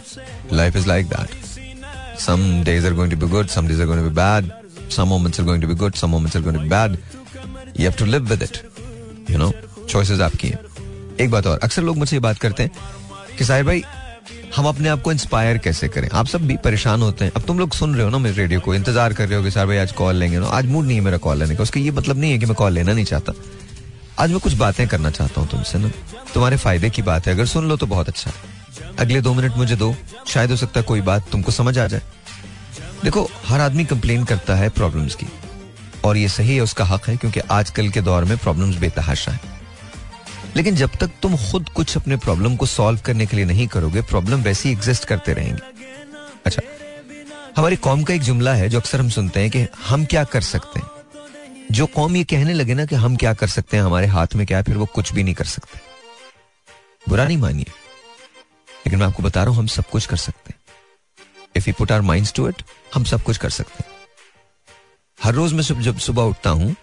Life is like that some days are going to be good some days are going to be bad some moments are going to be good some moments are going to be bad you have to live with it you know choices आपकी हैं। एक बात और, अक्सर लोग मुझसे ये बात करते हैं कि साहिर भाई हम अपने आप को इंस्पायर कैसे करें? आप सब भी परेशान होते हैं। अब तुम लोग सुन रहे हो ना मेरे रेडियो को, इंतज़ार कर रहे हो कि सर भाई, आज कॉल लेंगे ना। आज मूड नहीं है मेरा कॉल लेने का। उसका ये मतलब नहीं है कि मैं कॉल लेना नहीं चाहता। आज मैं कुछ बातें करना चाहता हूँ तुमसे ना। तुम्हारे फ़ायदे की बात है। अगर सुन लो तो बहुत अच्छा अगले दो मिनट मुझे दो। शायद हो सकता है कोई बात तुमको समझ आ जाए। देखो, हर आदमी कंप्लेन करता है प्रॉब्लम्स की। और ये सही है, उसका हक है, क्योंकि आजकल के दौर में प्रॉब्लम्स बेतहाशा है। लेकिन जब तक तुम खुद कुछ अपने प्रॉब्लम को सॉल्व करने के लिए नहीं करोगे प्रॉब्लम वैसे एग्जिस्ट करते रहेंगे। अच्छा हमारी कौम का एक जुमला है जो अक्सर हम सुनते हैं कि हम क्या कर सकते हैं। जो कौम ये कहने लगे ना कि हम क्या कर सकते हैं, हमारे हाथ में क्या है, फिर वो कुछ भी नहीं कर सकते। बुरा नहीं मानिए, लेकिन मैं आपको बता रहा हूँ, हम सब कुछ कर सकते हैं। If you put our mind to it हम सब कुछ कर सकते हैं। हर रोज मैं जब सुबह उठता हूँ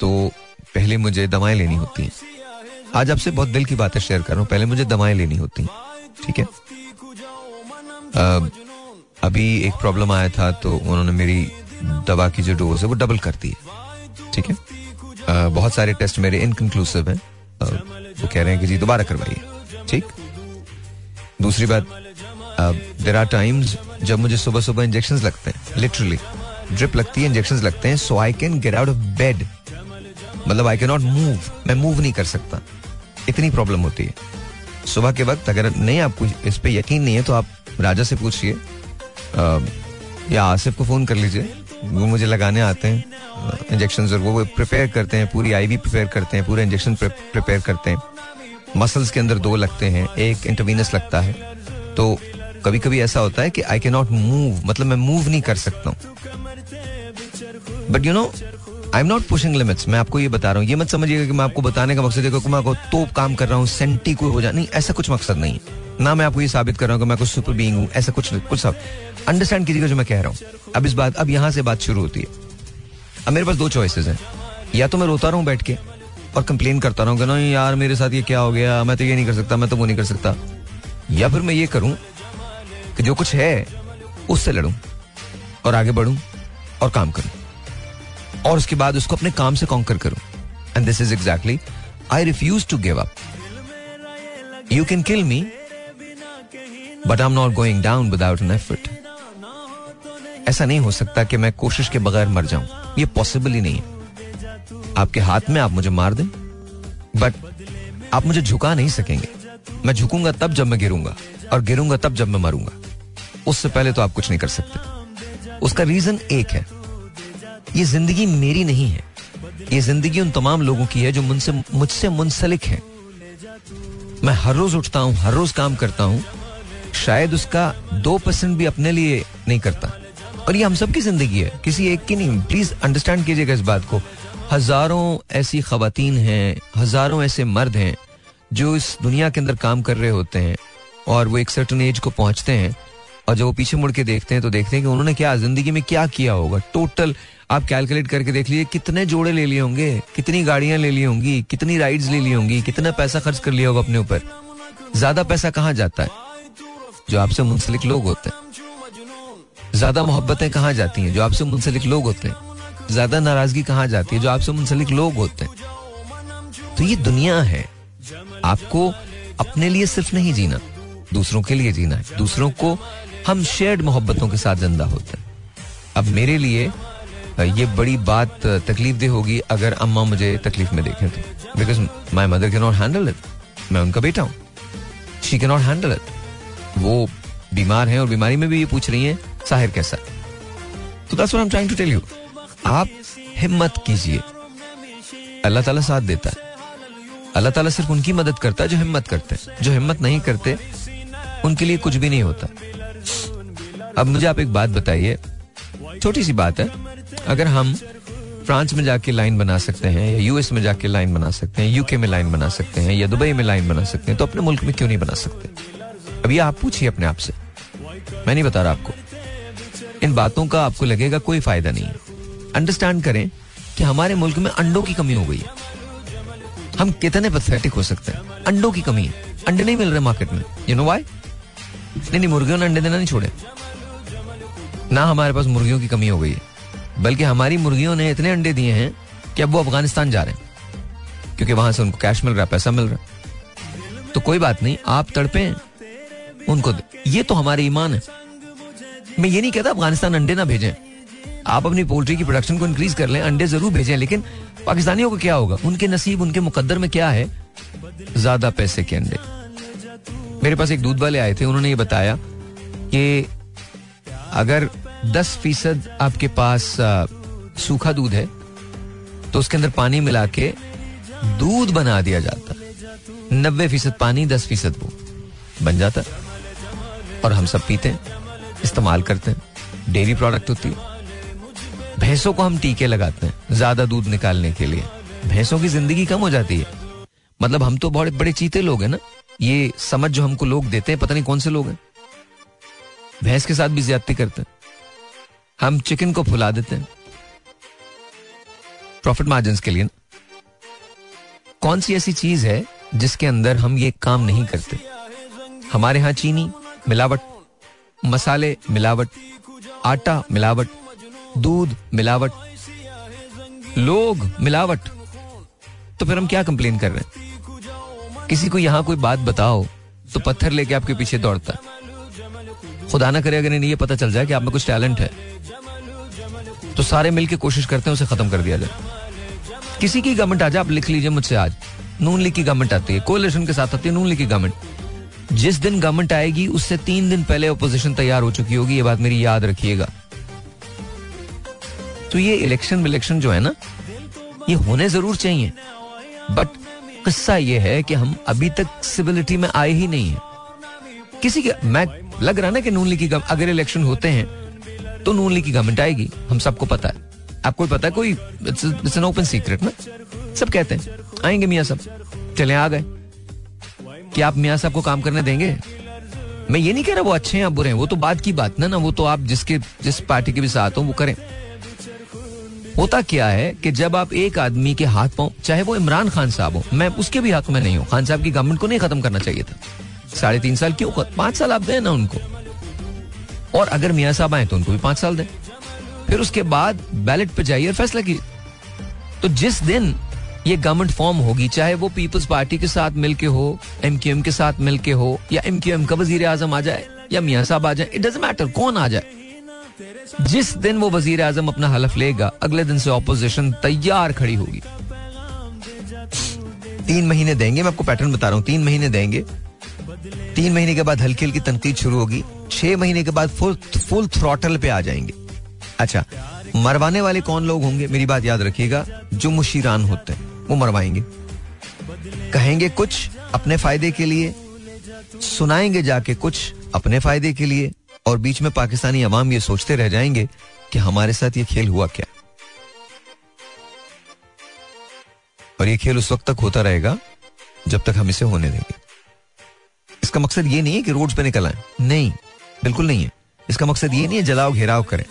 तो पहले मुझे दवाएँ लेनी होती हैं। आज आपसे बहुत दिल की बातें शेयर कर रहा हूँ। पहले मुझे दवाएँ लेनी होती, ठीक है? अभी एक प्रॉब्लम आया था तो उन्होंने मेरी दवा की जो डोज है, वो डबल कर दी है, ठीक है? बहुत सारे टेस्ट मेरे इनकंक्लूसिव हैं। वो कह रहे हैं कि जी दोबारा करवाइए, ठीक? दूसरी बात देर आर टाइम्स जब मुझे सुबह सुबह इंजेक्शन लगते हैं लिटरली ड्रिप लगती है इंजेक्शन लगते हैं so I can get out of bed मतलब आई कैन नॉट मूव मैं मूव नहीं कर सकता। इतनी प्रॉब्लम होती है। सुबह के वक्त अगर नहीं, आपको इस पर यकीन नहीं है तो आप राजा से पूछिए। या आसिफ को फ़ोन कर लीजिए। वो मुझे लगाने आते हैं। इंजेक्शन और वो प्रिपेयर करते हैं, पूरी आईवी प्रिपेयर करते हैं, पूरे इंजेक्शन प्रिपेयर करते हैं। मसल्स के अंदर दो लगते हैं, एक इंटरवीनस लगता है। तो कभी कभी ऐसा होता है कि आई के नॉट मूव मतलब मैं मूव नहीं कर सकता हूँ। But you know I am not pushing limits मैं आपको ये बता रहा हूँ। ये मत समझिएगा कि मैं आपको बताने का मकसद है क्योंकि मैं आपको काम कर रहा हूँ, सेंटी को हो जाए नहीं, ऐसा कुछ मकसद नहीं ना मैं आपको ये साबित कर रहा हूँ कि मैं कुछ सुपर बींग हूँ, ऐसा कुछ कुछ सब। अंडरस्टैंड कीजिएगा जो मैं कह रहा हूँ। अब इस बात, अब यहाँ से बात शुरू होती है। अब मेरे पास दो चॉइसेस हैं। या तो मैं रोता रहूँ बैठ के और कंप्लेन करता रहूँ कि ना यार, मेरे साथ ये क्या हो गया? मैं तो ये नहीं कर सकता, मैं तो वो नहीं कर सकता। या फिर मैं ये करूँ कि जो कुछ है, उससे लड़ूं और आगे बढ़ूं और काम करूँ। और उसके बाद उसको अपने काम से कॉन्कर करूँ. And this is exactly I refuse to give up you can kill me but I am not going down without an effort ऐसा नहीं हो सकता कि मैं कोशिश के बगैर मर जाऊँ. ये पॉसिबल ही नहीं है. आपके हाथ में आप मुझे मार दें बट आप मुझे झुका नहीं सकेंगे. मैं झुकूँगा तब जब मैं गिरूँगा, और गिरूँगा तब जब मैं मरूँगा. उससे पहले तो आप कुछ नहीं कर सकते. उसका रीजन एक है. ये ज़िंदगी मेरी नहीं है। ये ज़िंदगी उन तमाम लोगों की है जो मुझसे मुझसे मुंसलिक है। मैं हर रोज उठता हूँ, हर रोज काम करता हूँ। शायद उसका दो परसेंट भी अपने लिए नहीं करता। और ये हम सब की ज़िंदगी है, किसी एक की नहीं। प्लीज़ अंडरस्टैंड कीजिएगा इस बात को। हज़ारों ऐसी खातन हैं, हज़ारों ऐसे मर्द हैं, जो इस दुनिया के अंदर काम कर रहे होते हैं और वो एक सर्टन एज को पहुँचते हैं और जब वो पीछे मुड़ के देखते हैं तो देखते हैं कि उन्होंने क्या, ज़िंदगी में क्या किया होगा। टोटल आप कैलकुलेट करके देख लीजिए कितने जोड़े ले लिए होंगे, कितनी गाड़ियाँ ले ली होंगी, कितनी राइड्स ले ली होंगी, कितना पैसा खर्च कर लिया होगा अपने ऊपर। ज़्यादा पैसा कहाँ जाता है? जो आपसे मुंसलिक लोग होते हैं। ज़्यादा मोहब्बतें कहाँ जाती हैं? जो आपसे मुंसलिक लोग होते हैं। ज़्यादा नाराज़गी कहाँ जाती है? जो आपसे मुंसलिक लोग होते हैं। तो ये दुनिया है। आपको अपने लिए सिर्फ़ नहीं जीना, दूसरों के लिए जीना है। दूसरों को हम शेयर्ड मोहब्बतों के साथ ज़िंदा होते हैं। अब मेरे लिए ये बड़ी बात तकलीफ़ दे होगी अगर अम्मा मुझे तकलीफ़ में देखें तो। Because my mother can not handle it मैं उनका बेटा हूँ। शी के नॉट हैंडल इट वो बीमार हैं और बीमारी में भी ये पूछ रही हैं, साहिर कैसा तो what I am trying to tell you आप हिम्मत कीजिए। अल्लाह ताला साथ देता है। अल्लाह ताला सिर्फ़ उनकी मदद करता है जो हिम्मत करते हैं। जो हिम्मत नहीं करते, उनके लिए कुछ भी नहीं होता। अब मुझे आप एक बात बताइए। छोटी सी बात है। अगर हम फ्रांस में जाके लाइन बना सकते हैं, या यूएस में जाके लाइन बना सकते हैं यूके में लाइन बना सकते हैं, या दुबई में लाइन बना सकते हैं तो अपने मुल्क में क्यों नहीं बना सकते? अभी आप पूछिए अपने आप से। मैं नहीं बता रहा आपको। इन बातों का आपको लगेगा कोई फ़ायदा नहीं है। अंडरस्टैंड करें कि हमारे मुल्क में अंडों की कमी हो गई है। हम कितने पथेटिक हो सकते हैं? अंडों की कमी है। अंडे नहीं मिल रहे मार्केट में। यू नो वाई नहीं नहीं, मुर्गियों ने अंडे देना नहीं छोड़े। ना हमारे पास मुर्गियों की कमी हो गई है। बल्कि हमारी मुर्गियों ने इतने अंडे दिए हैं कि अब वो अफ़गानिस्तान जा रहे हैं। क्योंकि वहाँ से उनको कैश मिल रहा है, पैसा मिल रहा है। तो कोई बात नहीं, आप तड़पे, उनको ये तो हमारे ईमान है। मैं ये नहीं कहता अफ़गानिस्तान अंडे ना भेजें। आप अपनी पोल्ट्री की प्रोडक्शन को इंक्रीज कर लें, अंडे ज़रूर भेजें, लेकिन पाकिस्तानियों को क्या होगा? उनके नसीब, उनके मुकद्दर में क्या है? ज़्यादा पैसे के अंडे। मेरे पास एक दूध वाले आए थे, उन्होंने ये बताया कि अगर 10 फ़ीसद आपके पास सूखा दूध है तो उसके अंदर पानी मिला के दूध बना दिया जाता। नब्बे फ़ीसद पानी, दस फ़ीसद वो बन जाता। और हम सब पीते हैं, इस्तेमाल करते हैं, डेयरी प्रोडक्ट होती है। भैंसों को हम टीके लगाते हैं, ज़्यादा दूध निकालने के लिए। भैंसों की ज़िंदगी कम हो जाती है। मतलब हम तो बड़े बड़े चीते लोग हैं ना। ये समझ जो हमको लोग देते हैं, पता नहीं कौन से लोग हैं। भैंस के साथ भी ज्यादती करते हैं। हम चिकन को फुला देते हैं। प्रॉफिट मार्जिन के लिए। कौन सी ऐसी चीज़ है जिसके अंदर हम ये काम नहीं करते? हमारे यहाँ चीनी मिलावट, मसाले मिलावट, आटा मिलावट, दूध मिलावट, लोग मिलावट। तो फिर हम क्या कंप्लेन कर रहे हैं? किसी को यहाँ कोई बात बताओ तो पत्थर लेके आपके पीछे दौड़ता खुदा ना करे अगर इन्हें ये पता चल जाए कि आप में कुछ टैलेंट है। तो सारे मिलके कोशिश करते हैं उसे खत्म कर दिया जाए। किसी की गवर्नमेंट आ जाए, आप लिख लीजिए मुझसे आज। नून लीग की गवर्नमेंट आती है कोलेशन के साथ आती है, नून लीग की गवर्नमेंट जिस दिन गवर्नमेंट आएगी, उससे तीन दिन पहले अपोजिशन तैयार हो चुकी होगी, ये बात मेरी याद रखिएगा। तो ये इलेक्शन विलेक्शन जो है ना, ये होने ज़रूर चाहिए। बट किस्सा ये है कि हम अभी तक सिविलिटी में आए ही नहीं है। किसी के मैं लग रहा ना कि नून लीग की अगर इलेक्शन होते हैं तो नून लीग की गवर्नमेंट आएगी, हम सबको पता है। आपको पता है, कोई इट्स एन ओपन सीक्रेट ना। सब कहते हैं, आएँगे मियाँ सब चले आ गए। क्या आप मियाँ साहब को काम करने देंगे? मैं ये नहीं कह रहा, वो अच्छे हैं, आप बुरे हैं, वो तो बात की बात ना ना, वो तो आप जिसके, जिस पार्टी के भी साथ हो, वो करें। होता क्या है कि जब आप एक आदमी के हाथ पाओ चाहे वो इमरान खान साहब हो, मैं, उसके भी हाथ में नहीं हूँ, खान साहब की गवर्नमेंट को नहीं खत्म करना चाहिए था। साढ़े तीन साल क्यों पाँच साल आप दें ना उनको। और अगर मियाँ साहब आए तो उनको भी पाँच साल दें। फिर उसके बाद बैलेट पे जाइए और फैसला कीजिए। तो जिस दिन ये गवर्नमेंट फॉर्म होगी, चाहे वो पीपल्स पार्टी के साथ मिलके हो एम क्यू एम के साथ मिलके हो, या एम क्यू एम का वज़ीर आज़म आ जाए, या मियाँ साहब आ जाए इट डजेंट मैटर कौन आ जाए। जिस दिन वो वज़ीर आज़म अपना हलफ लेगा, अगले दिन से ऑपोजिशन तैयार खड़ी होगी। तीन महीने देंगे, मैं आपको पैटर्न बता रहा हूँ, तीन महीने देंगे। तीन महीने के बाद हल्की हल्की तनकीद शुरू होगी, छह महीने के बाद फुल फुल थ्रॉटल पे आ जाएँगे। अच्छा मरवाने वाले कौन लोग होंगे, मेरी बात याद रखिएगा, जो मुशीरान होते हैं, वो मरवाएँगे। कहेंगे कुछ अपने फ़ायदे के लिए, सुनाएँगे जाके कुछ अपने फ़ायदे के लिए, और बीच में पाकिस्तानी अवाम ये सोचते रह जाएँगे कि हमारे साथ ये खेल हुआ क्या। और ये खेल उस वक्त तक होता रहेगा, जब तक हम इसे होने देंगे। इसका मकसद ये नहीं है कि रोड पे निकल आए। नहीं, बिल्कुल नहीं है। इसका मकसद ये नहीं है जलाओ, घेराव करें।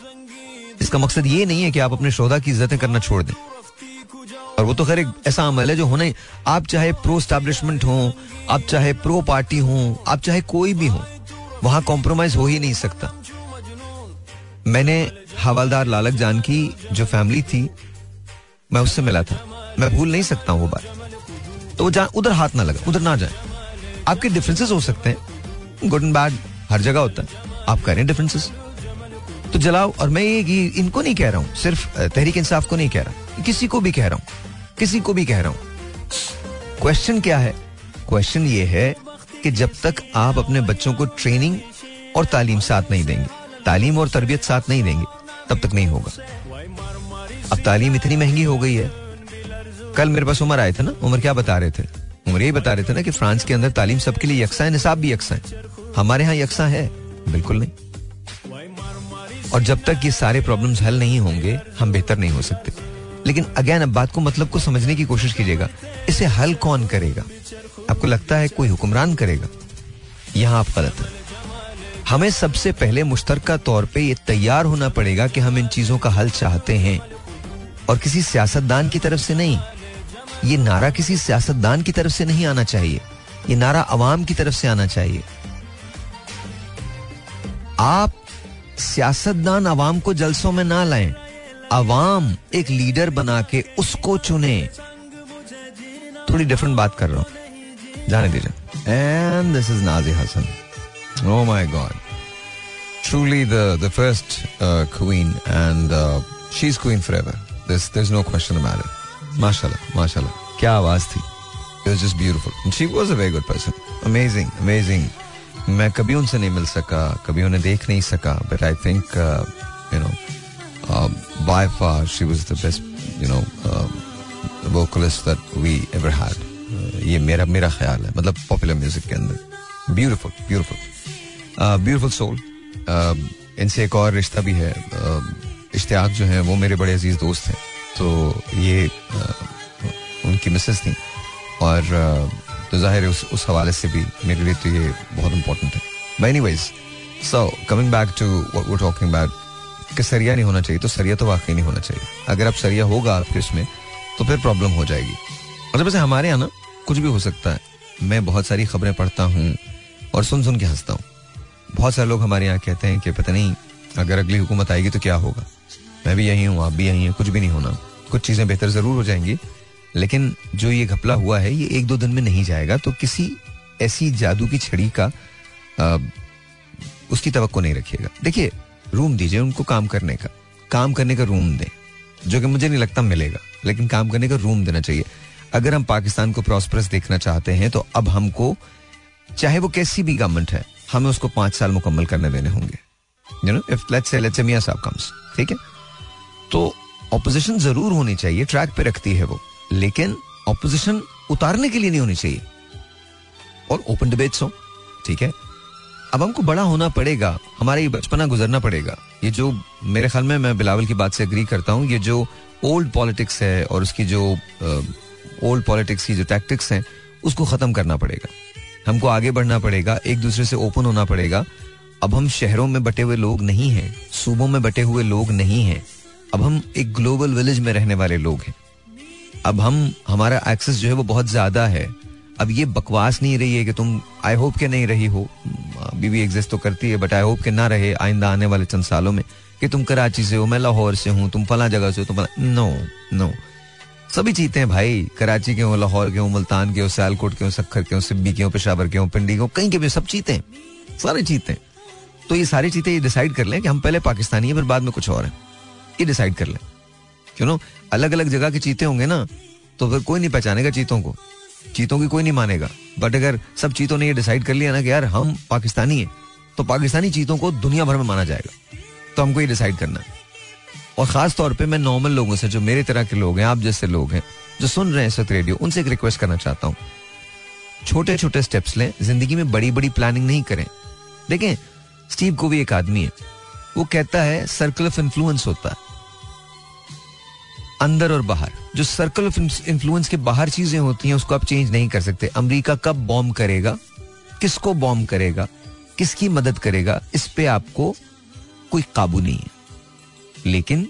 इसका मकसद ये नहीं है कि आप अपने शोधा की इज्जतें करना छोड़ दें। और वो तो खैर एक ऐसा अमल है जो होना आप चाहे प्रो स्टैब्लिशमेंट हो, आप चाहे प्रो पार्टी हो, आप चाहे कोई भी हो, वहाँ कॉम्प्रोमाइज हो ही नहीं सकता। मैंने हवालदार लालक जान की जो फैमिली थी, मैं उससे मिला था। मैं भूल नहीं सकता वो बात। तो वो उधर हाथ ना लगा, उधर ना जाए। आपके डिफरेंसेस हो सकते हैं। गुड एंड बैड हर जगह होता है। आप करें डिफरेंसेस तो जलाओ, और मैं ये इनको नहीं कह रहा हूँ, सिर्फ़ तहरीक इंसाफ को नहीं कह रहा किसी को भी कह रहा हूँ, किसी को भी कह रहा हूँ। क्वेश्चन क्या है? क्वेश्चन ये है कि जब तक आप अपने बच्चों को ट्रेनिंग और तालीम साथ नहीं देंगे, तालीम और तरबियत साथ नहीं देंगे, तब तक नहीं होगा। अब तालीम इतनी महँगी हो गई है। कल मेरे पास उमर आए थे ना, उमर क्या बता रहे थे? उमर यही बता रहे थे ना कि फ्रांस के अंदर तालीम सबके लिए यकसा है, निसाब भी यकसा है। हमारे यहाँ यकसा है, बिल्कुल नहीं। और जब तक ये सारे प्रॉब्लम्स हल नहीं होंगे, हम बेहतर नहीं हो सकते। लेकिन अगेन अब बात को मतलब को समझने की कोशिश कीजिएगा। इसे हल कौन करेगा? आपको लगता है कोई हुक्मरान करेगा? यहाँ आप गलत है। हमें सबसे पहले मुश्तरका तौर पे ये तैयार होना पड़ेगा कि हम इन चीज़ों का हल चाहते हैं। और किसी सियासतदान की तरफ़ से नहीं। ये नारा किसी सियासतदान की तरफ़ से नहीं आना चाहिए। ये नारा अवाम की तरफ़ से आना चाहिए। आप सियासतदान अवाम को जलसों में ना लाएँ। अवाम एक लीडर बना के उसको चुने। थोड़ी डिफरेंट बात कर रहा हूँ। जाने दीजिए। And this is Naji Hasan Oh my God Truly the the first uh, queen, and uh, she's queen forever. There's there's no question about it. Mashallah, mashallah. क्या आवाज़ थी? Beautiful. And she was a very good person. Amazing, amazing. मैं कभी उनसे नहीं मिल सका कभी उन्हें देख नहीं सका but I think you know by far she was the best you know vocalist that we ever had ये मेरा मेरा ख्याल है मतलब पॉपुलर म्यूज़िक के अंदर ब्यूटीफुल ब्यूटीफुल ब्यूटीफुल सोल इनसे एक और रिश्ता भी है uh, इश्तियाक जो है वो मेरे बड़े अज़ीज़ दोस्त हैं तो ये उनकी मिसेस थी। और तो ज़ाहिर है उस उस हवाले से भी मेरे लिए तो ये बहुत इंपॉर्टेंट है। But anyways so coming back to we talking about कि सरिया नहीं होना चाहिए तो सरिया तो वाकई नहीं होना चाहिए। अगर अब सरिया होगा आपके इसमें तो फिर प्रॉब्लम हो जाएगी। मतलब वैसे हमारे यहाँ ना, कुछ भी हो सकता है, मैं बहुत सारी खबरें पढ़ता हूँ और सुन सुन के हंसता हूँ। बहुत सारे लोग हमारे यहाँ कहते हैं कि पता नहीं, अगर अगली हुकूमत आएगी तो क्या होगा? मैं भी यही हूँ, आप भी यही हैं, कुछ भी नहीं होना। कुछ चीज़ें बेहतर ज़रूर हो जाएँगी लेकिन जो ये घपला हुआ है ये एक दो दिन में नहीं जाएगा तो किसी ऐसी जादू की छड़ी का आ, उसकी तो नहीं रखिएगा। देखिए रूम दीजिए उनको काम करने का। काम करने का रूम दें जो कि मुझे नहीं लगता मिलेगा लेकिन काम करने का रूम देना चाहिए। अगर हम पाकिस्तान को प्रॉस्परस देखना चाहते हैं तो अब हमको चाहे वो कैसी भी गवर्नमेंट है हमें उसको पाँच साल मुकम्मल करने देने होंगे। You know if let's say से मियाँ साहब कम्स ठीक है? तो ऑपोजिशन ज़रूर होनी चाहिए ट्रैक पे रखती है वो। लेकिन ऑपोजिशन उतारने के लिए नहीं होनी चाहिए। और ओपन डिबेट्स हो, ठीक है? अब हमको बड़ा होना पड़ेगा, हमारा ये बचपना गुजरना पड़ेगा। ये जो मेरे ख्याल में मैं बिलावल की बात से अग्री करता हूँ, ये जो ओल्ड पॉलिटिक्स है और उसकी जो ओल्ड पॉलिटिक्स की जो टैक्टिक्स हैं, उसको खत्म करना पड़ेगा। हमको आगे बढ़ना पड़ेगा, एक दूसरे से ओपन होना पड़ेगा। अब हम शहरों में बटे हुए लोग नहीं हैं, सूबों में बटे हुए लोग नहीं हैं। अब हम एक ग्लोबल विलेज में रहने वाले लोग हैं। अब हम, हमारा एक्सेस जो है वो बहुत ज़्यादा है। अब ये बकवास नहीं रही है कि तुम आई होप के नहीं रही हो। अभी भी एग्जिस्ट तो करती है बट आई होप के ना रहे आइंदा आने वाले चंद सालों में कि तुम कराची से हो, मैं लाहौर से हूँ, तुम फला जगह से हो, तुम नो नो सभी चीते हैं भाई, कराची के हो, लाहौर के हो, मुल्तान के हो, सियालकोट के हो, सखर के हो, सिब्बी के हो, पेशावर के हो, पिंडी के हो, कहीं के भी सब चीते हैं, सारे चीते। हैं तो ये सारी चीते ये डिसाइड कर लें कि हम पहले पाकिस्तानी है, फिर बाद में कुछ और है। ये डिसाइड कर लें। क्यों नो? अलग अलग जगह के चीते होंगे ना तो फिर कोई नहीं पहचानेगा चीतों को। चीतों की कोई नहीं मानेगा। बट अगर सब चीतों ने ये डिसाइड कर लिया ना कि यार हम पाकिस्तानी हैं तो पाकिस्तानी चीतों को दुनिया भर में माना जाएगा। तो हमको ये डिसाइड करना है। और खास तौर पे मैं नॉर्मल लोगों से, जो मेरे तरह के लोग हैं, आप जैसे लोग हैं, जो सुन रहे हैं इस वक्त रेडियो उनसे एक रिक्वेस्ट करना चाहता हूँ। छोटे छोटे स्टेप्स लें, ज़िंदगी में बड़ी बड़ी प्लानिंग नहीं करें। देखें स्टीव को भी एक आदमी है। वो कहता है सर्कल ऑफ़ इन्फ्लुएंस होता है। अंदर और बाहर। जो सर्कल ऑफ़ इन्फ्लुएंस के बाहर चीज़ें होती हैं, उसको आप चेंज नहीं कर सकते। अमेरिका कब बॉम्ब करेगा? किसको बॉम्ब करेगा? किसकी मदद करेगा? इस पे आपको कोई काबू नहीं है। लेकिन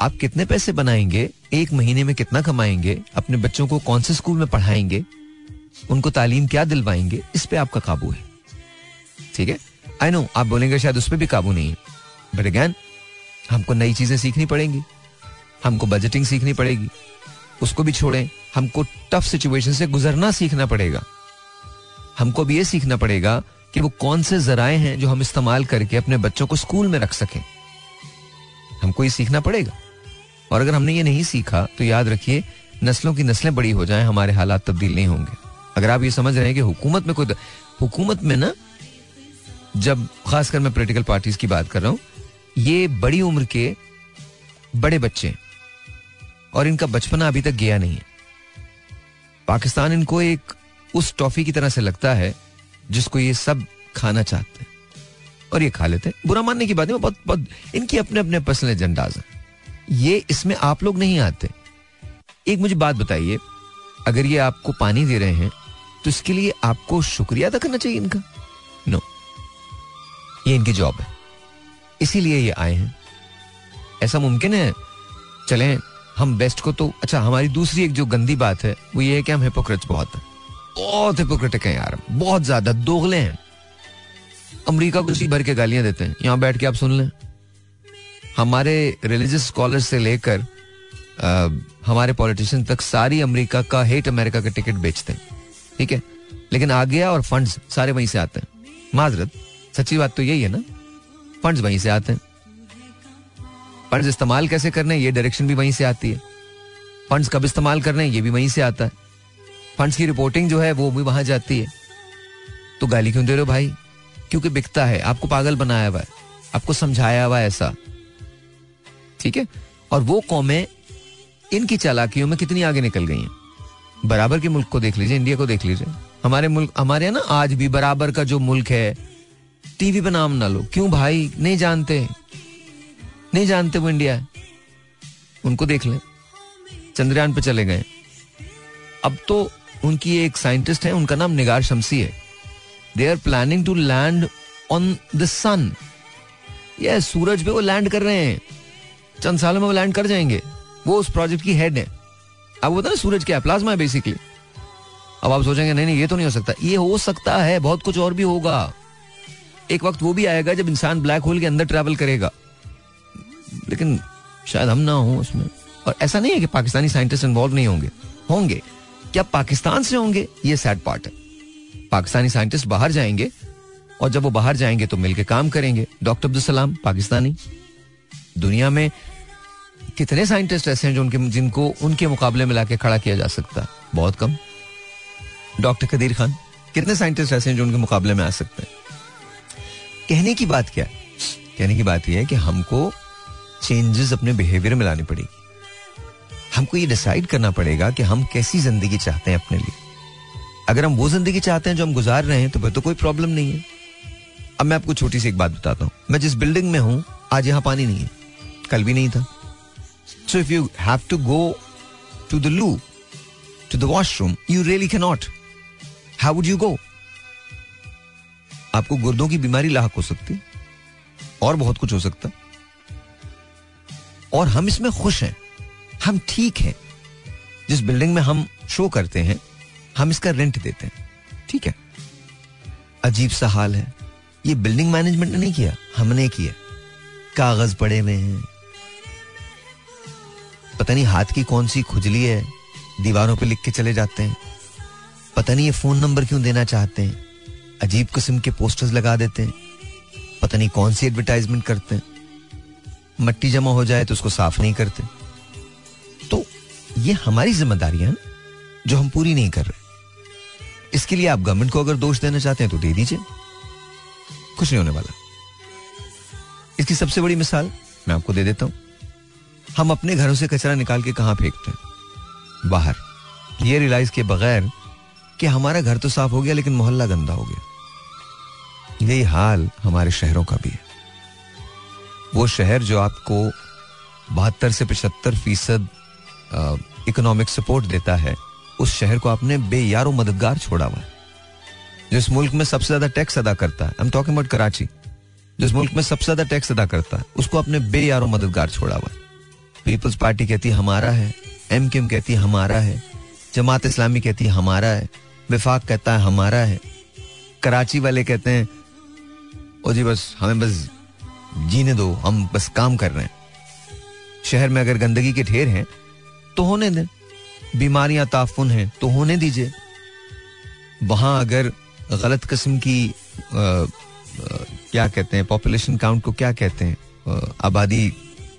आप कितने पैसे बनाएँगे? एक महीने में कितना कमाएँगे? अपने बच्चों को कौन से स्कूल में पढ़ाएँगे? उनको तालीम क्या दिलवाएँगे? इस पे आपका काबू है। ठीक है? आई नो आप बोलेंगे शायद उस पर भी काबू नहीं है। बट अगैन हमको नई चीज़ें सीखनी पड़ेंगी। हमको बजटिंग सीखनी पड़ेगी। उसको भी छोड़ें। हमको टफ सिचुएशन से गुजरना सीखना पड़ेगा। हमको भी ये सीखना पड़ेगा कि वो कौन से जराए हैं जो हम इस्तेमाल करके अपने बच्चों को स्कूल में रख सकें। हमको ये सीखना पड़ेगा। और अगर हमने ये नहीं सीखा तो याद रखिए, नस्लों की नस्लें बड़ी हो जाएँ, हमारे हालात तब्दील नहीं होंगे। अगर आप ये समझ रहे हैं कि हुकूमत में कोई हुकूमत में ना, जब खासकर मैं पोलिटिकल पार्टीज़ की बात कर रहा हूँ, ये बड़ी उम्र के बड़े बच्चे और इनका बचपना अभी तक गया नहीं है। पाकिस्तान इनको एक उस टॉफी की तरह से लगता है, जिसको ये सब खाना चाहते हैं। और ये खा लेते हैं। बुरा मानने की बात बहुत बहुत, इनकी अपने अपने पर्सनल एजेंडाज हैं। ये इसमें आप लोग नहीं आते। एक मुझे बात बताइए, अगर ये आपको पानी दे रहे हैं तो इसके लिए आपको शुक्रिया अदा करना चाहिए इनका? नो ये इनकी जॉब है। इसीलिए ये आए हैं। ऐसा मुमकिन है? चलें। हम बेस्ट को तो अच्छा हमारी दूसरी एक जो गंदी बात है, वो ये है कि हम हिपोक्रेट्स बहुत हैं। बहुत हिपोक्रेटिक हैं यार, बहुत ज़्यादा दोगले हैं। अमेरिका को भर के गालियाँ देते हैं। यहाँ बैठ के आप सुन लें। हमारे रिलीजियस स्कॉलर से लेकर हमारे पॉलिटिशियन तक सारी अमेरिका का हेट अमेरिका का टिकट बेचते हैं। ठीक है? लेकिन आ गया और फंड्स सारे वहीं से आते हैं। माजरत, सच्ची बात तो यही है ना? फंड्स वहीं से आते हैं। फंड्स इस्तेमाल कैसे करने ये डायरेक्शन भी वहीं से आती है। फंड्स कब इस्तेमाल करने ये भी वहीं से आता है। फंड्स की रिपोर्टिंग जो है, वो भी वहाँ जाती है। तो गाली क्यों दे रहे हो भाई? क्योंकि बिकता है। आपको पागल बनाया हुआ है। आपको समझाया हुआ ऐसा। ठीक है? और वो कौमें इनकी चालाकियों में कितनी आगे निकल गई हैं? बराबर के मुल्क को देख लीजिए, इंडिया को देख लीजिए। हमारे मुल्क, हमारे ना आज भी बराबर का जो मुल्क है, टीवी पे नाम ना लो। क्यों भाई? नहीं जानते। नहीं जानते वो इंडिया। है उनको देख लें। चंद्रयान पे चले गए। अब तो उनकी एक साइंटिस्ट है, उनका नाम निगार शमसी है। They are planning to land on the sun ये सूरज पे वो लैंड कर रहे हैं। चंद सालों में वो लैंड कर जाएँगे। वो उस प्रोजेक्ट की हेड है। अब वो ना, सूरज क्या प्लाज्मा है बेसिकली अब आप सोचेंगे, नहीं नहीं, ये तो नहीं हो सकता। ये हो सकता है, बहुत कुछ और भी होगा। एक वक्त वो भी आएगा जब इंसान ब्लैक होल के अंदर ट्रेवल करेगा। लेकिन शायद हम ना हो उसमें। और ऐसा नहीं है कि पाकिस्तानी साइंटिस्ट इन्वॉल्व नहीं होंगे। होंगे। क्या पाकिस्तान से होंगे? ये सैड पार्ट है। पाकिस्तानी साइंटिस्ट बाहर जाएँगे और जब वो बाहर जाएँगे तो मिलकर काम करेंगे। डॉक्टर अब्दुल सलाम पाकिस्तानी। दुनिया में कितने साइंटिस्ट ऐसे हैं जो उनके जिनको उनके मुकाबले में लाके खड़ा किया जा सकता है? बहुत कम। डॉक्टर कदीर खान, कितने साइंटिस्ट ऐसे हैं जो उनके मुकाबले में आ सकते हैं? कहने की बात क्या है? कहने की बात यह है कि हमको चेंजेस अपने बिहेवियर में लानी पड़ेगी हमको ये डिसाइड करना पड़ेगा कि हम कैसी ज़िंदगी चाहते हैं अपने लिए। अगर हम वो ज़िंदगी चाहते हैं जो हम गुजार रहे हैं तो फिर तो कोई प्रॉब्लम नहीं है। अब मैं आपको छोटी सी एक बात बताता हूँ। मैं जिस बिल्डिंग में हूँ, आज यहाँ पानी नहीं है। कल भी नहीं था। So if you have to go to the loo to the washroom you really can not how would you go आपको गुर्दों की बीमारी लाक हो सकती और बहुत कुछ हो सकता। और हम इसमें खुश हैं। हम ठीक हैं। जिस बिल्डिंग में हम शो करते हैं, हम इसका रेंट देते हैं। ठीक है? अजीब सा हाल है। ये बिल्डिंग मैनेजमेंट ने नहीं किया, हमने किया। कागज़ पड़े हुए हैं। पता नहीं हाथ की कौन सी खुजली है, दीवारों पे लिख के चले जाते हैं। पता नहीं ये फ़ोन नंबर क्यों देना चाहते हैं। अजीब किस्म के पोस्टर्स लगा देते हैं। पता नहीं कौन सी एडवर्टाइजमेंट करते हैं। मट्टी जमा हो जाए तो उसको साफ़ नहीं करते। तो ये हमारी जिम्मेदारियाँ जो हम पूरी नहीं कर रहे। इसके लिए आप गवर्नमेंट को अगर दोष देना चाहते हैं तो दे दीजिए। कुछ नहीं होने वाला। इसकी सबसे बड़ी मिसाल मैं आपको दे देता हूँ। हम अपने घरों से कचरा निकाल के कहाँ फेंकते हैं? बाहर। ये रियलाइज़ के बगैर कि हमारा घर तो साफ़ हो गया, लेकिन मोहल्ला गंदा हो गया। यही हाल हमारे शहरों का भी है। वो शहर जो आपको बहत्तर से पचहत्तर फ़ीसद इकोनॉमिक सपोर्ट देता है, उस शहर को आपने बेयारो मददगार छोड़ा हुआ है। जिस मुल्क में सबसे ज़्यादा टैक्स अदा करता है I am talking about Karachi जिस मुल्क में सबसे ज़्यादा टैक्स अदा करता है, उसको आपने बेयारो मददगार छोड़ा हुआ है। पीपल्स पार्टी कहती है, हमारा है। एम क्यूम कहती है, हमारा है। जमात इस्लामी कहती है, हमारा है। विफाक कहता है, हमारा है। कराची वाले कहते हैं, ओ जी बस, हमें बस जीने दो हम बस काम कर रहे हैं। शहर में अगर गंदगी के ढेर हैं तो होने दें। बीमारियाँ ताफुन हैं तो होने दीजिए। वहाँ अगर गलत किस्म की आ, आ, क्या कहते हैं पॉपुलेशन काउंट को क्या कहते हैं आबादी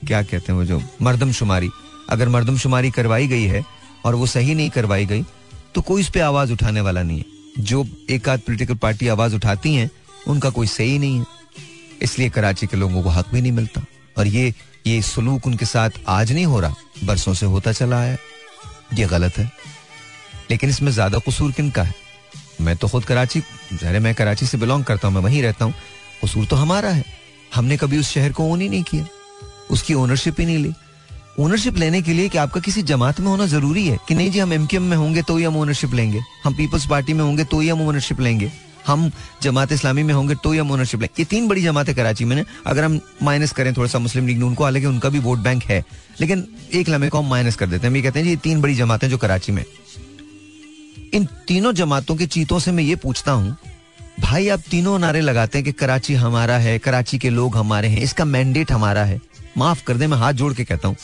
क्या कहते हैं वो जो मर्दमशुमारी अगर मर्दमशुमारी करवाई गई है और वो सही नहीं करवाई गई तो कोई इस पे आवाज़ उठाने वाला नहीं है। जो एक आध पोलिटिकल पार्टी आवाज़ उठाती हैं उनका कोई सही नहीं है। इसलिए कराची के लोगों को हक भी नहीं मिलता। और ये ये सलूक उनके साथ आज नहीं हो रहा, बरसों से होता चला आया ये गलत है। लेकिन इसमें ज़्यादा कसूर किन का है? मैं तो खुद कराची, जहरे मैं कराची से बिलोंग करता हूँ, मैं वहीं रहता हूँ। कसूर तो हमारा है। हमने कभी उस शहर को ओन ही नहीं किया। उसकी ओनरशिप ही नहीं ली। ओनरशिप लेने के लिए कि आपका किसी जमात में होना ज़रूरी है कि नहीं जी, हम एमकेएम में होंगे तो ही हम ओनरशिप लेंगे। हम पीपल्स पार्टी में होंगे तो ही हम ओनरशिप लेंगे। हम जमात इस्लामी में होंगे तो हम ओनरशिप लेंगे ये तीन बड़ी जमातें कराची में अगर हम माइनस करें थोड़ा सा मुस्लिम लीग उनको हालाँकि उनका भी वोट बैंक है, लेकिन एक लम्हे को हम माइनस कर देते हैं। हम ये कहते हैं ये तीन बड़ी जमातें जो कराची में। इन तीनों जमातों के चीतों से मैं ये पूछता हूँ, भाई आप तीनों नारे लगाते हैं कि कराची हमारा है, कराची के लोग हमारे हैं, इसका मैंडेट हमारा है। माफ़ कर दे, मैं हाथ जोड़ के कहता हूँ,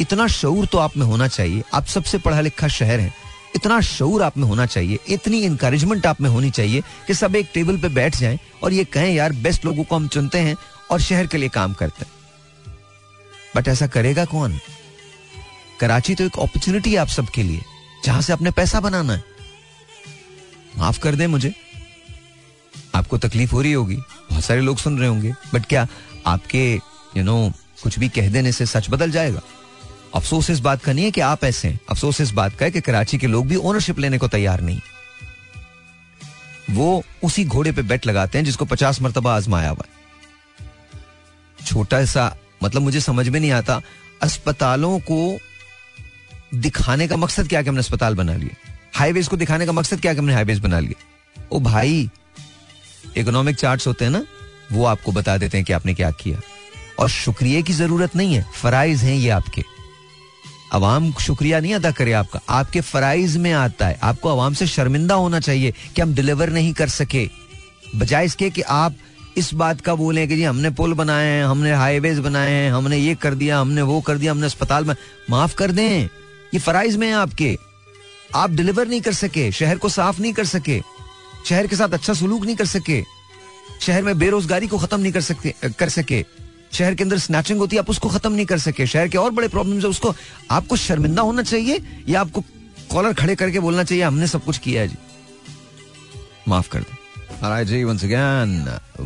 इतना शऊर तो आप में होना चाहिए। आप सबसे पढ़ा लिखा शहर है। इतना शूर आप में होना चाहिए इतनी इंकरेजमेंट आप में होनी चाहिए कि सब एक टेबल पे बैठ जाएँ और ये कहें यार बेस्ट लोगों को हम चुनते हैं और शहर के लिए काम करते हैं. बट ऐसा करेगा कौन? कराची तो एक अपॉर्चुनिटी है आप सबके लिए जहाँ से आपने पैसा बनाना है। माफ़ कर दें मुझे। आपको तकलीफ़ हो रही होगी बहुत सारे लोग सुन रहे होंगे बट क्या आपके यू you नो know, कुछ भी कह देने से सच बदल जाएगा? अफसोस इस बात का नहीं है कि आप ऐसे हैं। अफसोस इस बात का है कि कराची के लोग भी ओनरशिप लेने को तैयार नहीं। वो उसी घोड़े पे बेट लगाते हैं जिसको पचास मरतबा आजमाया हुआ छोटा सा मतलब मुझे समझ में नहीं आता, अस्पतालों को दिखाने का मकसद क्या कि हमने अस्पताल बना लिए? हाईवेज को दिखाने का मकसद क्या कि हमने हाईवेज बना लिए? ओ भाई इकोनॉमिक चार्ट होते हैं ना, वो आपको बता देते हैं कि आपने क्या किया। और शुक्रिया की ज़रूरत नहीं है, फराइज हैं ये आपके। अवाम शुक्रिया नहीं अदा करे आपका। आपके फराइज में आता है। आपको अवाम से शर्मिंदा होना चाहिए कि हम डिलीवर नहीं कर सके। बजाय इसके कि आप इस बात का बोले कि जी, हमने पुल बनाए हैं, हमने हाईवेज बनाए हैं, हमने ये कर दिया, हमने वो कर दिया, हमने अस्पताल में। माफ़ कर दें। ये फराइज में है आपके। आप डिलीवर नहीं कर सके, शहर को साफ़ नहीं कर सके, शहर के साथ अच्छा सलूक नहीं कर सके, शहर में बेरोजगारी को खत्म नहीं कर सकते कर सके। शहर के अंदर स्नैचिंग होती है आप उसको खत्म नहीं कर सके शहर के और बड़े प्रॉब्लम है उसको आपको शर्मिंदा होना चाहिए या आपको कॉलर खड़े करके बोलना चाहिए हमने सब कुछ किया है जी माफ़ कर दे Alright, जी once again,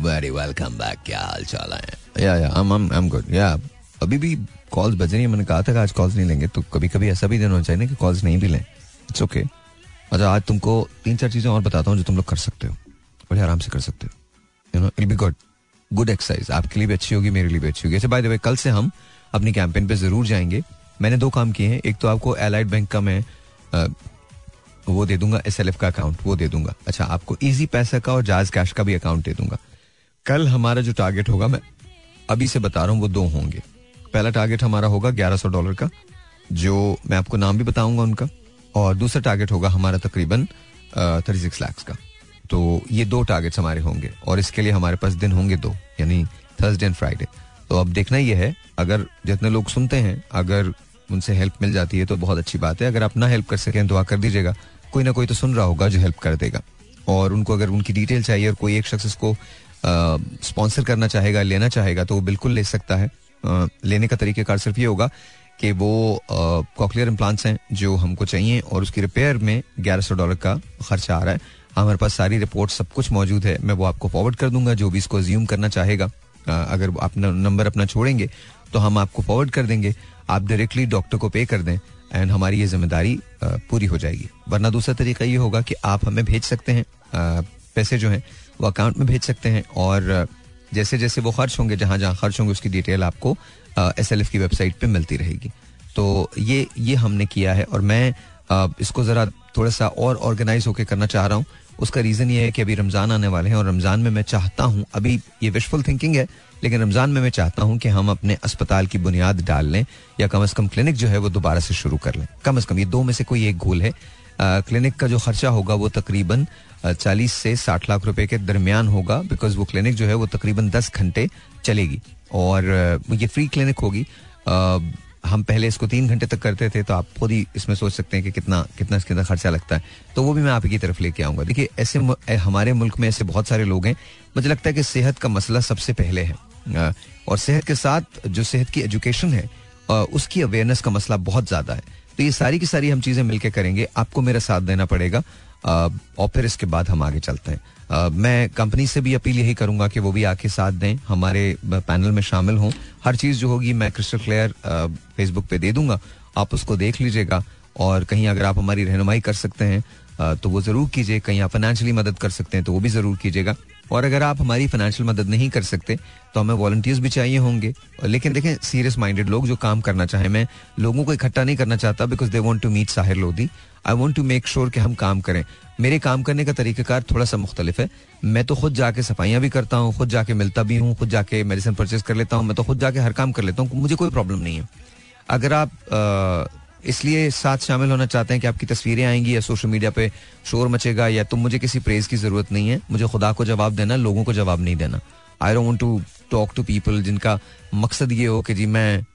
very welcome back. क्या हाल चाल है? Yeah, yeah, I'm, I'm, I'm good. Yeah, अभी भी कॉल्स बज रही है मैंने कहा था कि आज कॉल्स नहीं लेंगे तो कभी कभी ऐसा भी दिन होना चाहिए ना कि कॉल्स नहीं भी लें इट्स ओके. अच्छा आज तुमको तीन चार चीज़ें और बताता हूँ जो तुम लोग कर सकते हो बड़े आराम से कर सकते हो you know it be good good exercise आपके लिए भी अच्छी होगी मेरे लिए भी अच्छी होगी। अच्छा वे कल से हम अपनी कैंपेन पे ज़रूर जाएँगे। मैंने दो काम किए हैं। एक तो आपको एलाइड बैंक का मैं आ, वो दे दूँगा एसएलएफ का अकाउंट वो दे दूँगा। अच्छा आपको इजी पैसा का और जाज कैश का भी अकाउंट दे दूँगा। कल हमारा जो टारगेट होगा मैं अभी से बता रहा हूँ वो दो होंगे। पहला टारगेट हमारा होगा ग्यारह सौ डॉलर का जो मैं आपको नाम भी बताऊँगा उनका। और दूसरा टारगेट होगा हमारा तकरीबन थर्टी सिक्स लैक्स का। तो ये दो टारगेट्स हमारे होंगे और इसके लिए हमारे पास दिन होंगे दो यानी थर्सडे एंड फ्राइडे तो अब देखना ये है अगर जितने लोग सुनते हैं अगर उनसे हेल्प मिल जाती है तो बहुत अच्छी बात है। अगर आप ना हेल्प कर सकें तो कर दीजिएगा। कोई ना कोई तो सुन रहा होगा जो हेल्प कर देगा। और उनको अगर उनकी डिटेल चाहिए और कोई एक शख्स इसको स्पॉन्सर करना चाहेगा लेना चाहेगा तो वो बिल्कुल ले सकता है। आ, लेने का तरीकेकार सिर्फ़ ये होगा कि वो कॉकलियर इम्प्लांट्स हैं जो हमको चाहिए और उसकी रिपेयर में ग्यारह सौ डॉलर का खर्चा आ रहा है। हमारे पास सारी रिपोर्ट सब कुछ मौजूद है। मैं वो आपको फॉरवर्ड कर दूँगा, जो भी इसको ज्यूम करना चाहेगा। अगर आप नंबर अपना छोड़ेंगे तो हम आपको फॉरवर्ड कर देंगे। आप डायरेक्टली डॉक्टर को पे कर दें एंड हमारी ये ज़िम्मेदारी पूरी हो जाएगी। वरना दूसरा तरीका ये होगा कि आप हमें भेज सकते हैं। पैसे जो हैं, वो अकाउंट में भेज सकते हैं, और जैसे जैसे वो खर्च होंगे जहाँ जहाँ खर्च होंगे, उसकी डिटेल आपको एस एल एफ़ की वेबसाइट पर मिलती रहेगी। तो ये ये हमने किया है, और मैं इसको ज़रा थोड़ा सा और ऑर्गेनाइज होकर करना चाह रहा हूँ। उसका रीज़न ये है कि अभी रमज़ान आने वाले हैं और रमज़ान में मैं चाहता हूँ, अभी ये विशफुल थिंकिंग है, लेकिन रमज़ान में मैं चाहता हूँ कि हम अपने अस्पताल की बुनियाद डाल लें या कम अज़ कम क्लिनिक जो है वो दोबारा से शुरू कर लें। कम अज़ कम ये दो में से कोई एक गोल है। क्लिनिक का जो खर्चा होगा वो तकरीबन चालीस से साठ लाख रुपए के दरमियान होगा बिकॉज़ वो क्लिनिक जो है वो तकरीबन दस घंटे चलेगी। और ये फ्री क्लिनिक होगी। हम पहले इसको तीन घंटे तक करते थे तो आप खुद ही इसमें सोच सकते हैं कि कितना कितना इसके अंदर खर्चा लगता है। तो वो भी मैं आपकी तरफ़ लेके आऊँगा। देखिए, ऐसे हमारे मुल्क में ऐसे बहुत सारे लोग हैं। मुझे लगता है कि सेहत का मसला सबसे पहले है। और सेहत के साथ जो सेहत की एजुकेशन है उसकी अवेयरनेस का मसला बहुत ज़्यादा है। तो ये सारी की सारी हम चीज़ें मिलकर करेंगे। आपको मेरा साथ देना पड़ेगा। और फिर इसके बाद हम आगे चलते हैं। मैं कंपनी से भी अपील यही करूँगा कि वो भी आके साथ दें। हमारे पैनल में शामिल हों। हर चीज़ जो होगी मैं क्रिस्टल क्लियर फेसबुक पे दे दूँगा। आप उसको देख लीजिएगा और कहीं अगर आप हमारी रहनुमाई कर सकते हैं तो वो ज़रूर कीजिए। कहीं आप फाइनेंशियली मदद कर सकते हैं तो वो भी ज़रूर कीजिएगा। और अगर आप हमारी फाइनेंशियल मदद नहीं कर सकते तो हमें वॉल्टियर्स भी चाहिए होंगे। लेकिन देखें सीरियस माइंडेड लोग जो काम करना चाहें, मैं लोगों को इकट्ठा नहीं करना चाहता because they want to meet Sahir Lodhi I want to make sure कि हम काम करें। मेरे काम करने का तरीकाकार थोड़ा सा मुख्तलिफ़ है। मैं तो खुद जाके सफाइयाँ भी करता हूँ, खुद जाके मिलता भी हूँ, खुद जाके मेडिसिन परचेज कर लेता हूँ, मैं तो खुद जाके हर काम कर लेता हूँ, मुझे कोई प्रॉब्लम नहीं है। अगर आप इसलिए साथ शामिल होना चाहते हैं कि आपकी तस्वीरें आएँगी या सोशल मीडिया पे शोर मचेगा या तुम मुझे किसी प्रेज की ज़रूरत नहीं है, मुझे खुदा को जवाब देना, लोगों को जवाब नहीं देना। I don't to talk to people जिनका मकसद ये हो कि जी मैं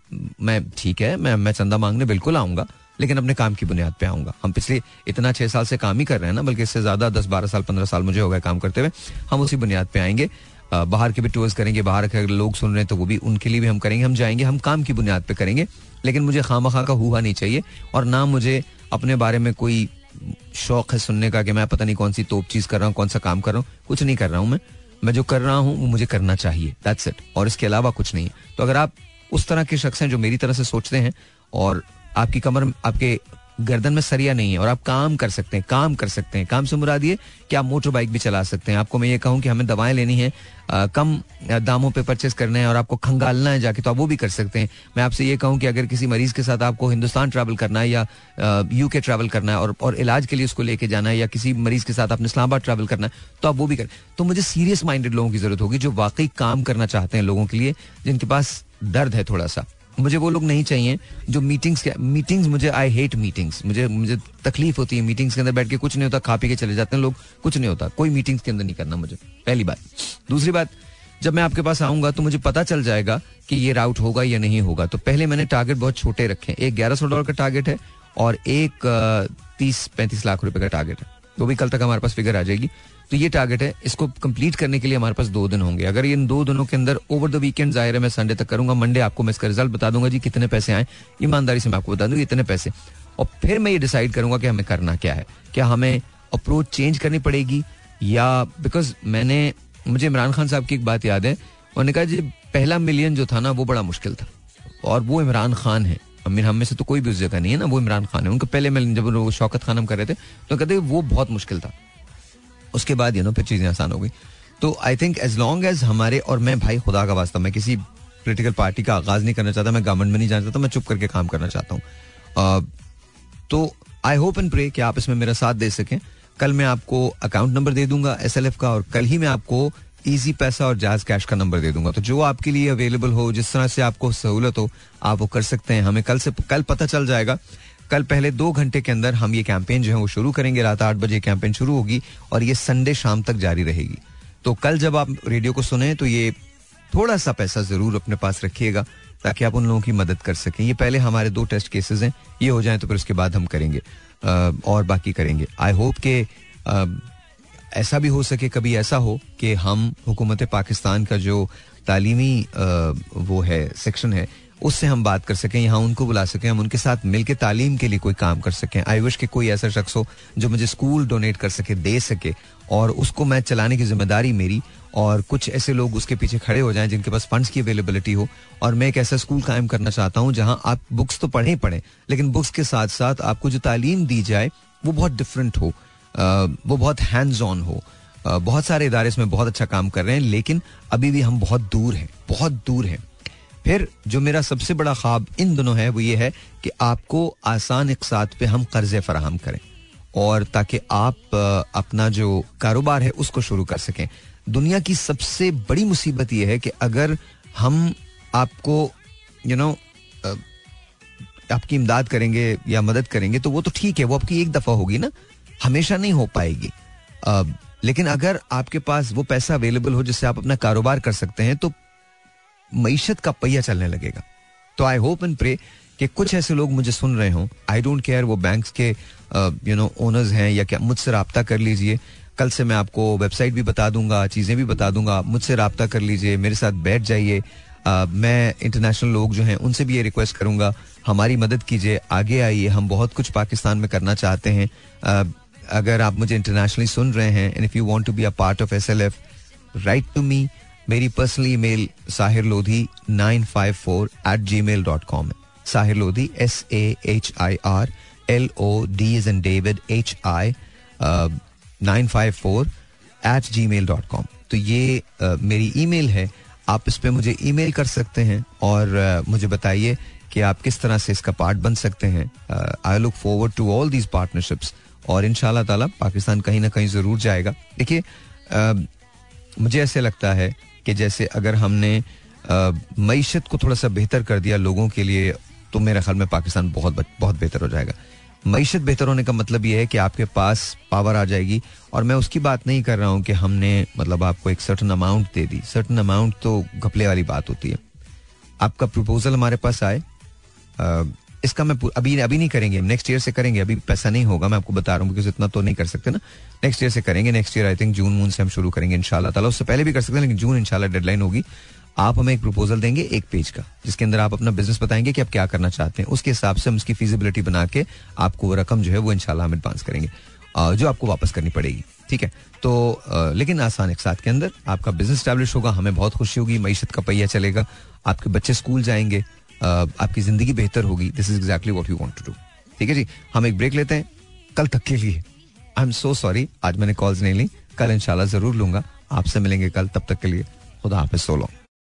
मैं ठीक है, मैं मैं चंदा मांगने बिल्कुल आऊँगा, लेकिन अपने काम की बुनियाद पे आऊँगा। हम पिछले इतना छह साल से काम ही कर रहे हैं ना, बल्कि इससे ज़्यादा दस बारह साल, पंद्रह साल मुझे हो गए काम करते हुए। हम उसी बुनियाद पे आएँगे। बाहर के भी टूर्स करेंगे, बाहर के लोग सुन रहे हैं तो वो भी उनके लिए भी हम करेंगे। हम जाएँगे, हम काम की बुनियाद पे करेंगे, लेकिन मुझे खाम खा का हुआ नहीं चाहिए और ना मुझे अपने बारे में कोई शौक है सुनने का कि मैं पता नहीं कौन सी तोप चीज़ कर रहा हूँ, कौन सा काम कर रहा हूँ। कुछ नहीं कर रहा हूँ मैं। मैं जो कर रहा हूँ, वो मुझे करना चाहिए। दैट्स इट और इसके अलावा कुछ नहीं है। तो अगर आप उस तरह के शख्स हैं जो मेरी तरह से सोचते हैं और आपकी कमर, आपके गर्दन में सरिया नहीं है और आप काम कर सकते हैं काम कर सकते हैं। काम से मुराद ये कि आप मोटर बाइक भी चला सकते हैं। आपको मैं ये कहूँ कि हमें दवाएँ लेनी है आ, कम दामों पे परचेस करने हैं और आपको खंगालना है जाके तो आप वो भी कर सकते हैं। मैं आपसे ये कहूँ कि अगर किसी मरीज़ के साथ आपको हिंदुस्तान ट्रैवल करना है या यू के ट्रैवल करना है और, और इलाज के लिए उसको लेके जाना है या किसी मरीज़ के साथ आपने इस्लामाबाद ट्रैवल करना है तो आप वो भी करें तो मुझे सीरियस माइंडेड लोगों की ज़रूरत होगी जो वाकई काम करना चाहते हैं लोगों के लिए जिनके पास दर्द है थोड़ा सा। मुझे वो लोग नहीं चाहिए जो मीटिंग्स मीटिंग्स मुझे आई हेट मीटिंग्स मुझे मुझे तकलीफ़ होती है मीटिंग्स के अंदर बैठ के। कुछ नहीं होता, खा पी के चले जाते हैं लोग। कुछ नहीं होता, कोई मीटिंग्स के अंदर नहीं करना मुझे। पहली बात। दूसरी बात, जब मैं आपके पास आऊँगा तो मुझे पता चल जाएगा कि ये राउट होगा या नहीं होगा। तो पहले मैंने टारगेट बहुत छोटे रखे एक ग्यारह सौ डॉलर का टारगेट है और एक तीस, पैंतीस लाख रुपए का टारगेट है। तो भी कल तक हमारे पास फिगर आ जाएगी। तो ये टारगेट है। इसको कंप्लीट करने के लिए हमारे पास दो दिन होंगे। अगर इन दो दिनों के अंदर ओवर द वीकेंड ज़ाहिर है मैं संडे तक करूँगा मंडे आपको मैं इसका रिज़ल्ट बता दूँगा जी कितने पैसे आए। ईमानदारी से मैं आपको बता दूँगा इतने पैसे। और फिर मैं ये डिसाइड करूँगा कि हमें करना क्या है। क्या हमें अप्रोच चेंज करनी पड़ेगी? या बिकॉज़ मैंने, मुझे इमरान खान साहब की एक बात याद है। उन्होंने कहा जी, पहला मिलियन जो था ना, वो बड़ा मुश्किल था। और वो इमरान खान है। अमीर हम में से तो कोई भी उस जगह नहीं है ना, वो इमरान खान है। उनका पहले मिलियन जब शौकत खान हम कर रहे थे तो कहते वो बहुत मुश्किल था। उसके बाद यू नो फिर चीज़ें आसान हो गई। तो I think as long as हमारे और मैं भाई खुदा का वास्ता, मैं किसी पोलिटिकल पार्टी का आगाज़ नहीं करना चाहता, मैं गवर्नमेंट में नहीं जाना चाहता, मैं चुप करके काम करना चाहता हूँ। तो आई होप एंड प्रे कि आप इसमें मेरा साथ दे सकें। कल मैं आपको अकाउंट नंबर दे दूँगा एसएलएफ का, और कल ही मैं आपको ईजी पैसा और जाज कैश का नंबर दे दूँगा। तो जो आपके लिए अवेलेबल हो, जिस तरह से आपको सहूलत हो, आप वो कर सकते हैं। हमें कल से, कल पता चल जाएगा कल पहले दो घंटे के अंदर हम ये कैंपेन जो है वो शुरू करेंगे। रात आठ बजे कैंपेन शुरू होगी और ये संडे शाम तक जारी रहेगी। तो कल जब आप रेडियो को सुने तो ये थोड़ा सा पैसा ज़रूर अपने पास रखिएगा ताकि आप उन लोगों की मदद कर सकें। ये पहले हमारे दो टेस्ट केसेस हैं, ये हो जाए तो फिर उसके बाद हम करेंगे। और बाकी करेंगे। आई होप के ऐसा भी हो सके, कभी ऐसा हो कि हम हुकूमत पाकिस्तान का जो तालीमी वो है सेक्शन है उससे हम बात कर सकें, यहाँ उनको बुला सकें, हम उनके साथ मिलकर तालीम के लिए कोई काम कर सकें। आई विश के कोई ऐसा शख्स हो जो मुझे स्कूल डोनेट कर सके, दे सके, और उसको मैं चलाने की ज़िम्मेदारी मेरी, और कुछ ऐसे लोग उसके पीछे खड़े हो जाएँ जिनके पास फंड्स की अवेलेबिलिटी हो। और मैं एक ऐसा स्कूल कायम करना चाहता हूँ जहाँ आप बुक्स तो पढ़े पढ़े, लेकिन बुक्स के साथ साथ आपको जो तालीम दी जाए, वो बहुत डिफरेंट हो वो बहुत हैंड्स ऑन हो बहुत सारे इदारे इसमें बहुत अच्छा काम कर रहे हैं, लेकिन अभी भी हम बहुत दूर हैं, बहुत दूर हैं। फिर जो मेरा सबसे बड़ा ख्वाब इन दोनों है वो ये है कि आपको आसान इकसात पे हम कर्जे फराहम करें और ताकि आप अपना जो कारोबार है उसको शुरू कर सकें। दुनिया की सबसे बड़ी मुसीबत यह है कि अगर हम आपको यू you नो know, आपकी इमदाद करेंगे या मदद करेंगे तो वो तो ठीक है वो आपकी एक दफ़ा होगी ना हमेशा नहीं हो पाएगी। आ, लेकिन अगर आपके पास वो पैसा अवेलेबल हो जिससे आप अपना कारोबार कर सकते हैं तो मीशत का पहिया चलने लगेगा। तो आई होप एंड प्रे कि कुछ ऐसे लोग मुझे सुन रहे हों। आई डोंट केयर वो बैंक्स के यू नो ओनर्स हैं या क्या, मुझसे रबता कर लीजिए। कल से मैं आपको वेबसाइट भी बता दूँगा, चीज़ें भी बता दूँगा। मुझसे रबता कर लीजिए, मेरे साथ बैठ जाइए। मैं इंटरनेशनल लोग जो हैं, उनसे भी ये रिक्वेस्ट करूँगा। हमारी मदद कीजिए, आगे आइए। हम बहुत कुछ पाकिस्तान में करना चाहते हैं। अगर आप मुझे इंटरनेशनली सुन रहे हैं and if you want to be a part of S L F write to me मेरी personal email Sahir Lodhi nine five four eight Gmail dot com है Sahir Lodhi S A H I R L O D N David H I nine five four eight Gmail dot com तो ये uh, मेरी ई mail है। आप इस पर मुझे ई mail कर सकते हैं और uh, मुझे बताइए कि आप किस तरह से इसका पार्ट बन सकते हैं। I look forward to all these partnerships और इन ताला पाकिस्तान कहीं ना कहीं ज़रूर जाएगा। देखिए uh, मुझे ऐसे लगता है कि जैसे अगर हमने मीशत को थोड़ा सा बेहतर कर दिया लोगों के लिए तो मेरे ख्याल में पाकिस्तान बहुत बहुत बेहतर हो जाएगा। मीशत बेहतर होने का मतलब यह है कि आपके पास पावर आ जाएगी, और मैं उसकी बात नहीं कर रहा हूँ कि हमने मतलब आपको एक सर्टन अमाउंट दे दी। सर्टन अमाउंट तो घपले वाली बात होती है। आपका प्रपोजल हमारे पास आए इसका मैं अभी अभी नहीं करेंगे नेक्स्ट ईयर से करेंगे, अभी पैसा नहीं होगा, मैं आपको बता रहा हूँ इतना तो नहीं कर सकते ना। नेक्स्ट ईयर से करेंगे next year I think June moon से हम शुरू करेंगे इनशाला उससे पहले भी कर सकते हैं, लेकिन जून इनशाला डेडलाइन होगी। आप हमें एक प्रपोजल देंगे एक पेज का, जिसके अंदर आप अपना बिज़नेस बताएँगे कि आप क्या करना चाहते हैं। उसके हिसाब से हम उसकी फिजिबिलिटी बना के आपको वो रकम जो है वो इनशाला हम एडवांस करेंगे जो आपको वापस करनी पड़ेगी, ठीक है? तो लेकिन आसान एक साथ के अंदर आपका बिज़नेस स्टैब्लिश होगा, हमें बहुत खुशी होगी, मीशत का पहिया चलेगा, आपके बच्चे स्कूल जाएँगे आपकी ज़िंदगी बेहतर होगी। This is exactly what you want to do ठीक है जी? हम एक ब्रेक लेते हैं। कल तक के लिए। आई एम सो सॉरी आज मैंने कॉल्स नहीं ली। कल इंशाल्लाह ज़रूर लूँगा। आपसे मिलेंगे कल। तब तक के लिए। खुदा हाफिज। सो लो